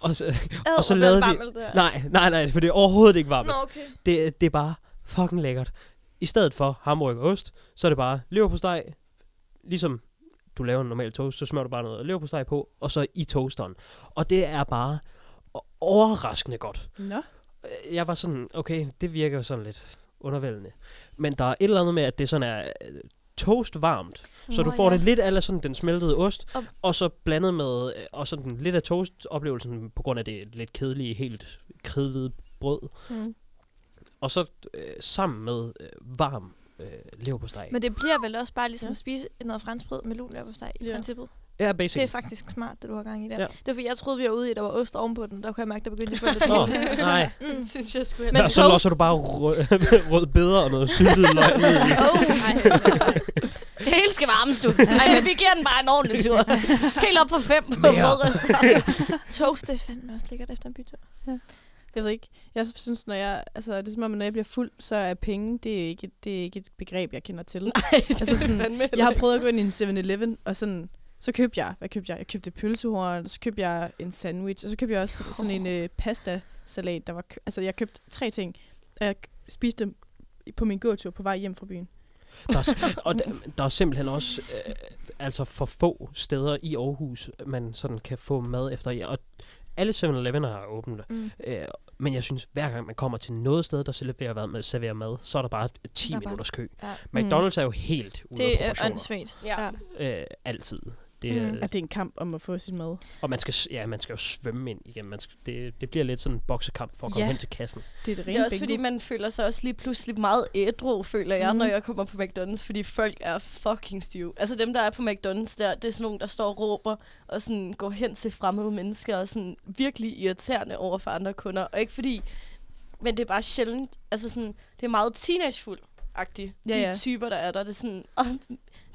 Speaker 3: Og så,
Speaker 5: Ad,
Speaker 3: og så lavede vi... Nej, nej, nej, for det er overhovedet ikke varmt.
Speaker 5: Nå, okay.
Speaker 3: Det, det er bare fucking lækkert. I stedet for hamburg og ost, så er det bare leverpostej. Ligesom du laver en normal toast, så smører du bare noget leverpostej på, og så i toasteren. Og det er bare overraskende godt.
Speaker 2: Nå.
Speaker 3: Øh, Jeg var sådan, okay, det virker sådan lidt undervældende. Men der er et eller andet med, at det sådan er øh, toast varmt. Så du
Speaker 5: Nå,
Speaker 3: får
Speaker 5: ja.
Speaker 3: det lidt af sådan den smeltede ost,
Speaker 5: Og-
Speaker 3: og så blandet med øh, og sådan lidt af toast-oplevelsen på grund af det lidt kedelige, helt kridhvide brød.
Speaker 2: Mm.
Speaker 3: Og så øh, sammen med øh, varm øh, leverpostej.
Speaker 5: Men det bliver vel også bare ligesom
Speaker 2: Ja.
Speaker 5: at spise noget franskbrød med luleverpostej i
Speaker 2: Ja.
Speaker 5: princippet.
Speaker 3: Ja,
Speaker 5: Det
Speaker 3: basically.
Speaker 5: er faktisk smart, det du har gang i der.
Speaker 3: Ja.
Speaker 5: Det var fordi, jeg troede, vi var ude i, at der var ost ovenpå den. Der kunne jeg mærke, der begyndte at få lidt
Speaker 3: Nå,
Speaker 5: lidt.
Speaker 3: nej.
Speaker 5: Mm.
Speaker 4: Det synes jeg skulle
Speaker 5: Men
Speaker 3: så losser du bare rød, rød bedre og noget syltet løg ud.
Speaker 5: Oh,
Speaker 4: Det hele skal varmes, du. Nej, men vi giver den bare en ordentlig tur. Helt op på fem på
Speaker 3: Mere.
Speaker 4: rødrestaurant.
Speaker 5: Toast, det er fandme også lækkert efter en bytur.
Speaker 2: Jeg ved ikke. Jeg synes, når jeg, altså, det er som om, når jeg bliver fuld, så er penge, det er ikke, det er ikke et begreb, jeg kender til.
Speaker 4: Nej,
Speaker 2: Altså sådan, Jeg har prøvet at gå ind i en 7-Eleven, og sådan, så købte jeg, hvad købte jeg? Jeg købte et pølsehorn, så købte jeg en sandwich, og så købte jeg også sådan en øh, pasta-salat, der var, altså jeg købte tre ting, og jeg spiste dem på min gåtur på vej hjem fra byen.
Speaker 3: Der er, og der, der er simpelthen også øh, altså for få steder i Aarhus, man sådan kan få mad efter. Og alle 7-Eleven er åbent.
Speaker 5: Mm.
Speaker 3: Øh, men jeg synes, hver gang man kommer til noget sted, der serverer mad, serverer mad så er der bare 10
Speaker 5: Der er bare-
Speaker 3: minutters kø.
Speaker 5: Ja.
Speaker 3: McDonald's er jo helt ude af
Speaker 5: Det er åndssvagt.
Speaker 4: Ja.
Speaker 3: Øh, altid. Det,
Speaker 5: Mm.
Speaker 3: mm.
Speaker 2: At det er en kamp om at få sin mad.
Speaker 3: Og man skal, ja, man skal jo svømme ind igen. Man skal, det, det bliver lidt sådan en boksekamp for at komme
Speaker 2: Ja.
Speaker 3: hen til kassen.
Speaker 2: Det er det
Speaker 4: Det er også
Speaker 2: bingo.
Speaker 4: fordi, man føler sig også lige pludselig meget ædru, føler jeg,
Speaker 2: Mhm.
Speaker 4: når jeg kommer på McDonald's, fordi folk er fucking stive. Altså dem, der er på McDonald's der, det er sådan nogle, der står og råber, og sådan går hen til fremmede mennesker, og sådan virkelig irriterende over for andre kunder. Og ikke fordi, men det er bare sjældent, altså sådan, det er meget teenagefuld-agtigt,
Speaker 2: Ja,
Speaker 4: de
Speaker 2: ja.
Speaker 4: typer, der er der. Det er sådan, oh,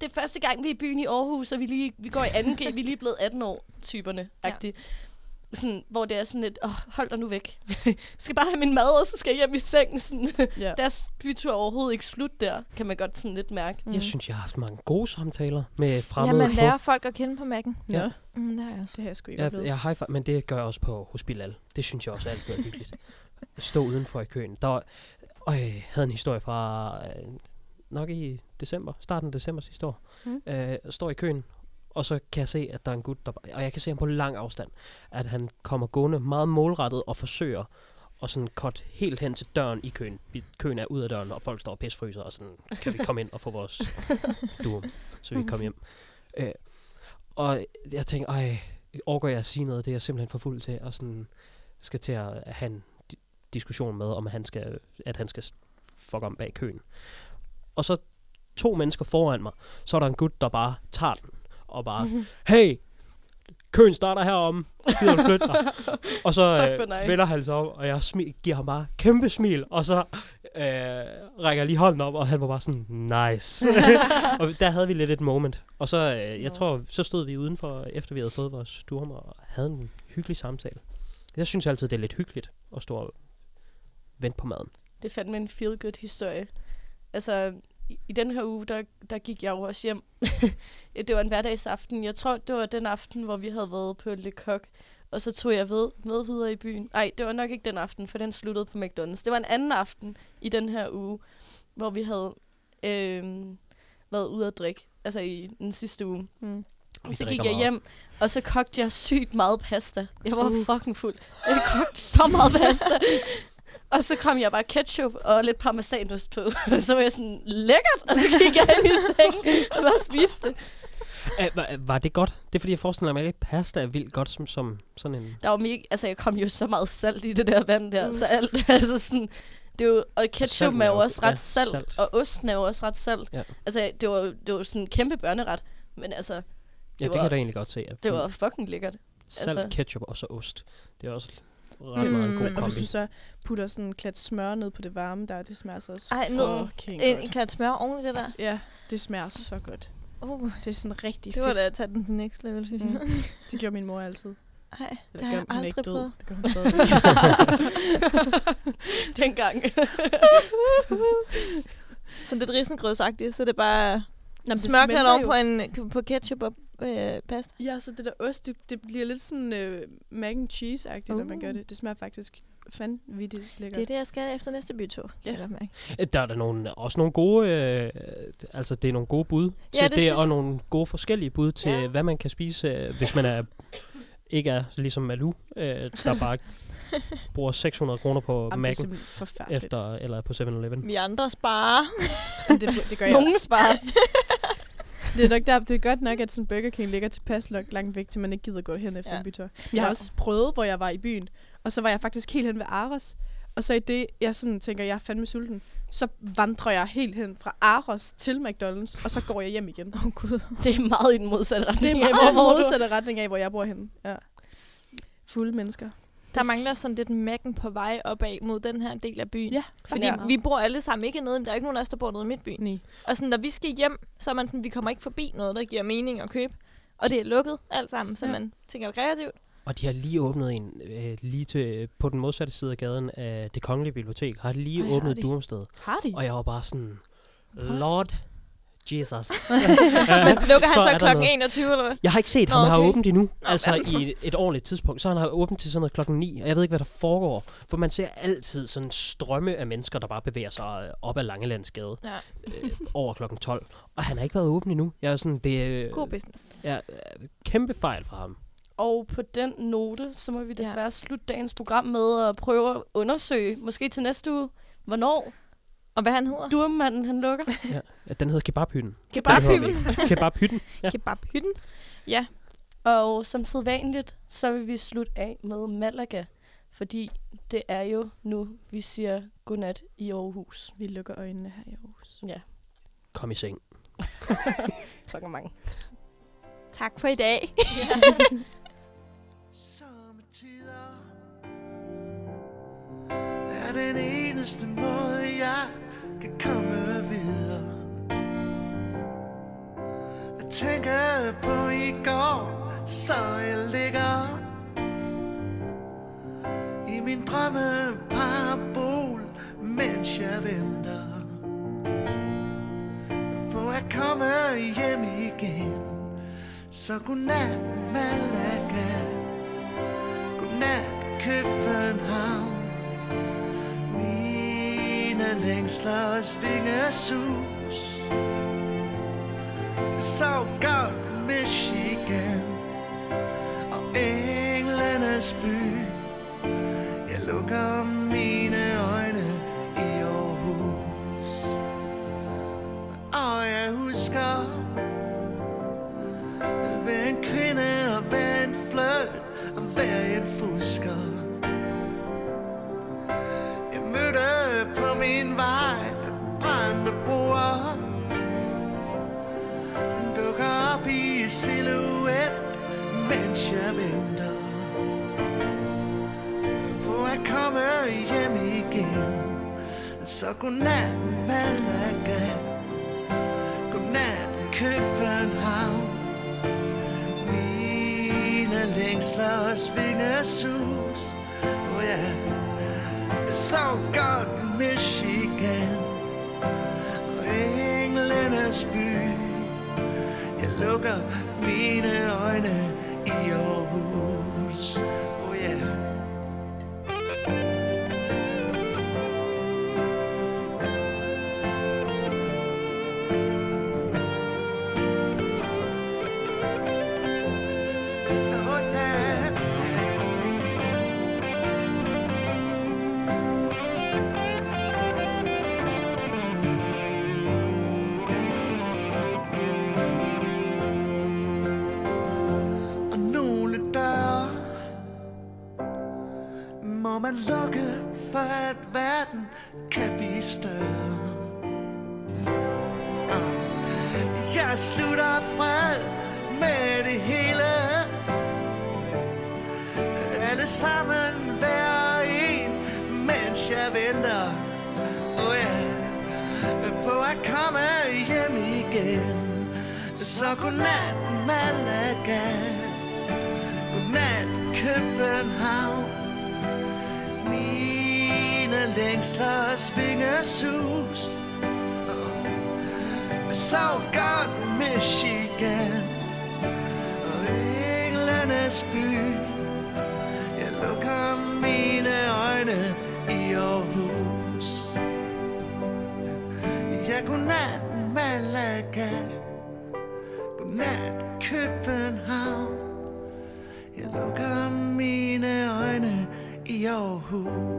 Speaker 4: det er første gang, vi er i byen i Aarhus, og vi, lige, vi går i 2G, vi er lige blevet 18 år, typerne, agtigt. Sådan, hvor det er sådan lidt, åh, hold dig nu væk. jeg skal bare have min mad, og så skal jeg hjem i seng. Sådan.
Speaker 2: Ja.
Speaker 4: Deres bytur er overhovedet ikke slut der, kan man godt sådan lidt mærke.
Speaker 3: Mm. Jeg synes, jeg har haft mange gode samtaler med
Speaker 5: ja,
Speaker 3: fremmede.
Speaker 5: man
Speaker 3: på-
Speaker 5: lærer folk at kende på Mac'en.
Speaker 2: Ja.
Speaker 3: Ja.
Speaker 5: Mm, det har jeg også.
Speaker 2: Det har jeg sgu ikke
Speaker 3: Jeg, jeg high five, men det gør jeg også på hos Bilal. Det synes jeg også altid er hyggeligt. Stå udenfor i køen. Der var, øh, jeg havde en historie fra øh, nok i december, starten af december sidste år.
Speaker 2: Mm.
Speaker 3: Øh, står i køen, og så kan jeg se, at der er en gut, der, og jeg kan se ham på lang afstand, at han kommer gående meget målrettet og forsøger og sådan cut helt hen til døren i køen. Køen er ud af døren, og folk står og pisfryser, og sådan, kan vi komme ind og få vores duo, så vi kan komme hjem. Øh, og jeg tænker, ej, overgår jeg at sige noget, det er jeg simpelthen for fuld til, og sådan skal til at have en diskussion med, om han skal, at han skal fuck om bag køen. Og så to mennesker foran mig, så er der en gut, der bare tager den, og bare, hey, køen starter herom, gider du flytte dig? Og så øh,
Speaker 4: nice.
Speaker 3: vender han sig op, og jeg smi- giver ham bare kæmpe smil, og så øh, rækker jeg lige hånden op, og han var bare sådan, nice. og der havde vi lidt et moment. Og så, øh, jeg tror, så stod vi udenfor, efter vi havde fået vores sturm, og havde en hyggelig samtale. Jeg synes altid, det er lidt hyggeligt at stå vente på maden.
Speaker 4: Det er fandme en feel-good historie. Altså, i, i den her uge, der, der gik jeg jo også hjem. det var en hverdagsaften. Jeg tror, det var den aften, hvor vi havde været på Le Coq. Og så tog jeg ved, med videre i byen. Nej, det var nok ikke den aften, for den sluttede på McDonald's. Det var en anden aften i den her uge, hvor vi havde øh, været ude at drikke. Altså i den sidste uge.
Speaker 2: Mm.
Speaker 3: Vi
Speaker 4: Så gik jeg
Speaker 3: meget.
Speaker 4: hjem, og så kogte jeg sygt meget pasta. Jeg var
Speaker 2: Uh.
Speaker 4: fucking fuld. Jeg kogte så meget pasta. Og så kom jeg bare ketchup og lidt parmesanost på. så var jeg sådan, lækkert! Og så gik jeg ind i seng og bare spiste det.
Speaker 3: Var, var det godt? Det er fordi, jeg forestiller mig, at pasta er vildt godt som, som sådan en...
Speaker 4: Der var mega, altså jeg kom jo så meget salt i det der vand der, så alt, altså sådan, det er jo, og ketchup er jo også ret
Speaker 3: ja,
Speaker 4: salt,
Speaker 3: salt.
Speaker 4: og osten er jo også ret salt.
Speaker 3: Ja.
Speaker 4: Altså, det var, det var sådan en kæmpe børneret, men altså,
Speaker 3: Ja,
Speaker 4: det
Speaker 3: det
Speaker 4: var-
Speaker 3: kan jeg da egentlig godt se. At
Speaker 4: det var fucking lækkert.
Speaker 3: Salt,
Speaker 4: altså-
Speaker 3: ketchup og så ost. Det er også ret
Speaker 5: Mm.
Speaker 3: meget en god
Speaker 2: Og hvis
Speaker 3: kombi.
Speaker 2: du så putter sådan en klat smør ned på det varme der, det smager så også
Speaker 5: Ej, ned.
Speaker 2: fucking
Speaker 5: En,
Speaker 2: godt.
Speaker 5: en klat smør oven i det der.
Speaker 2: Ja, det smager så godt.
Speaker 5: Uh,
Speaker 2: Det er sådan rigtig
Speaker 5: det var
Speaker 2: fedt.
Speaker 5: da at tage den til next level, synes jeg.
Speaker 2: Mm. Det gjorde min mor altid.
Speaker 5: Nej, det har jeg
Speaker 2: er ikke
Speaker 5: aldrig
Speaker 2: død.
Speaker 5: prøvet.
Speaker 2: Det gør hun stadig.
Speaker 4: Dengang.
Speaker 5: Sådan lidt risengrødsagtigt, så det er bare
Speaker 2: Nå, smelter
Speaker 5: oven på, en, på ketchup og øh, pasta.
Speaker 2: Ja, så det der ost, det, det bliver lidt sådan øh, mac and cheese-agtigt, uh. når man
Speaker 5: Uh.
Speaker 2: gør det. Det smager faktisk vanvittigt lækkert.
Speaker 5: Det er det, jeg skal efter næste bytur.
Speaker 2: Ja.
Speaker 3: Øh, Der er der nogle, også nogle gode, øh, altså det er nogle gode bud til
Speaker 5: Ja, det
Speaker 3: det,
Speaker 5: synes
Speaker 3: og
Speaker 5: jeg.
Speaker 3: nogle gode forskellige bud til,
Speaker 5: Ja.
Speaker 3: hvad man kan spise, øh, hvis man er ikke er ligesom Malou, øh, der bare bruger 600 kroner på
Speaker 2: Jamen, det
Speaker 3: Mac'en efter, eller på 7-Eleven.
Speaker 5: Vi andre sparer.
Speaker 2: Det, det gør jeg.
Speaker 4: Nogen sparer.
Speaker 2: Det er, nok der, det er godt nok, at sådan Burger King ligger tilpas langt, langt væk, til man ikke gider gå hen efter
Speaker 5: Ja.
Speaker 2: en bytur. Jeg har
Speaker 5: Ja.
Speaker 2: også prøvet, hvor jeg var i byen, og så var jeg faktisk helt hen ved Aros. Og så i det, jeg sådan tænker, jeg er fandme sulten, så vandrer jeg helt hen fra Aros til McDonald's, og så går jeg hjem igen. Åh oh, gud.
Speaker 4: Det er meget i den modsatte
Speaker 2: Det
Speaker 4: retning.
Speaker 2: er
Speaker 4: af,
Speaker 2: meget
Speaker 4: hvor du-
Speaker 2: modsatte retning af, hvor jeg bor henne. Ja. Fulde mennesker.
Speaker 5: Der mangler sådan lidt mækken på vej opad mod den her del af byen.
Speaker 2: Ja,
Speaker 5: Fordi
Speaker 2: ja.
Speaker 5: vi bor alle sammen ikke nede, der er ikke nogen af os, der bor nede i midtbyen.
Speaker 2: Nej.
Speaker 5: Og sådan, når vi skal hjem, så er man sådan, vi kommer ikke forbi noget, der giver mening at købe. Og det er lukket alt sammen, så
Speaker 2: Ja.
Speaker 5: man tænker jo kreativt.
Speaker 3: Og de har lige åbnet en, øh, lige til, på den modsatte side af gaden af det kongelige bibliotek, har de lige
Speaker 2: Ej, har
Speaker 3: åbnet
Speaker 2: de?
Speaker 3: Durumsted.
Speaker 2: Har de?
Speaker 3: Og jeg var bare sådan, Lord Jesus.
Speaker 5: Men lukker han
Speaker 3: Så
Speaker 5: så, klokken
Speaker 3: noget.
Speaker 5: 21, eller hvad?
Speaker 3: Jeg har ikke set ham
Speaker 5: okay.
Speaker 3: åbent endnu,
Speaker 5: Nå,
Speaker 3: altså
Speaker 5: ja.
Speaker 3: i et, et ordentligt tidspunkt. Så han har åbent til sådan noget klokken 9, og jeg ved ikke, hvad der foregår. For man ser altid sådan en strømme af mennesker, der bare bevæger sig øh, op ad Langelandsgade
Speaker 5: Ja.
Speaker 3: øh, over klokken 12. Og han har ikke været åben endnu. Jeg er sådan, det er øh,
Speaker 5: God business.
Speaker 3: ja, kæmpe fejl for ham.
Speaker 4: Og på den note, så må vi desværre ja. slutte dagens program med at prøve at undersøge, måske til næste uge, hvornår
Speaker 5: Og hvad han hedder?
Speaker 4: durmanden han lukker.
Speaker 3: Ja, den hedder Kebabhytten.
Speaker 4: Kebabhytten.
Speaker 3: Kebabhytten. Ja.
Speaker 5: Kebabhytten. Ja.
Speaker 4: Og som sædvanligt, så vil vi slutte af med Malaga. Fordi det er jo nu, vi siger godnat i Aarhus.
Speaker 2: Vi lukker øjnene her i Aarhus.
Speaker 4: Ja,
Speaker 3: Kom i seng.
Speaker 4: klokken mange.
Speaker 5: Tak for i dag.
Speaker 9: Er den eneste måde, jeg kan komme videre. Jeg tænker på i går, så jeg ligger i min drømme parabol, mens jeg venter på at komme hjem igen. Så godnat, Malaga. Godnat, København. Mine længsler svinger sus. Så godt Michigan og englenes by. Jeg lukker Så godnat Malaga. Godnat København. Mine længsler og svinger sus Oh yeah. Så godt Michigan. Og englenes by. Jeg lukker mine øjne i Aarhus. Alle sammen hver en, mens jeg venter. Oh yeah. På at komme hjem igen. Så godnat Malaga. Godnat København. Mine længsler svinger sus. Så godt Michigan. Og englenes by. Malaga. Godnat København. Jeg lukker mine øjne i Aarhus.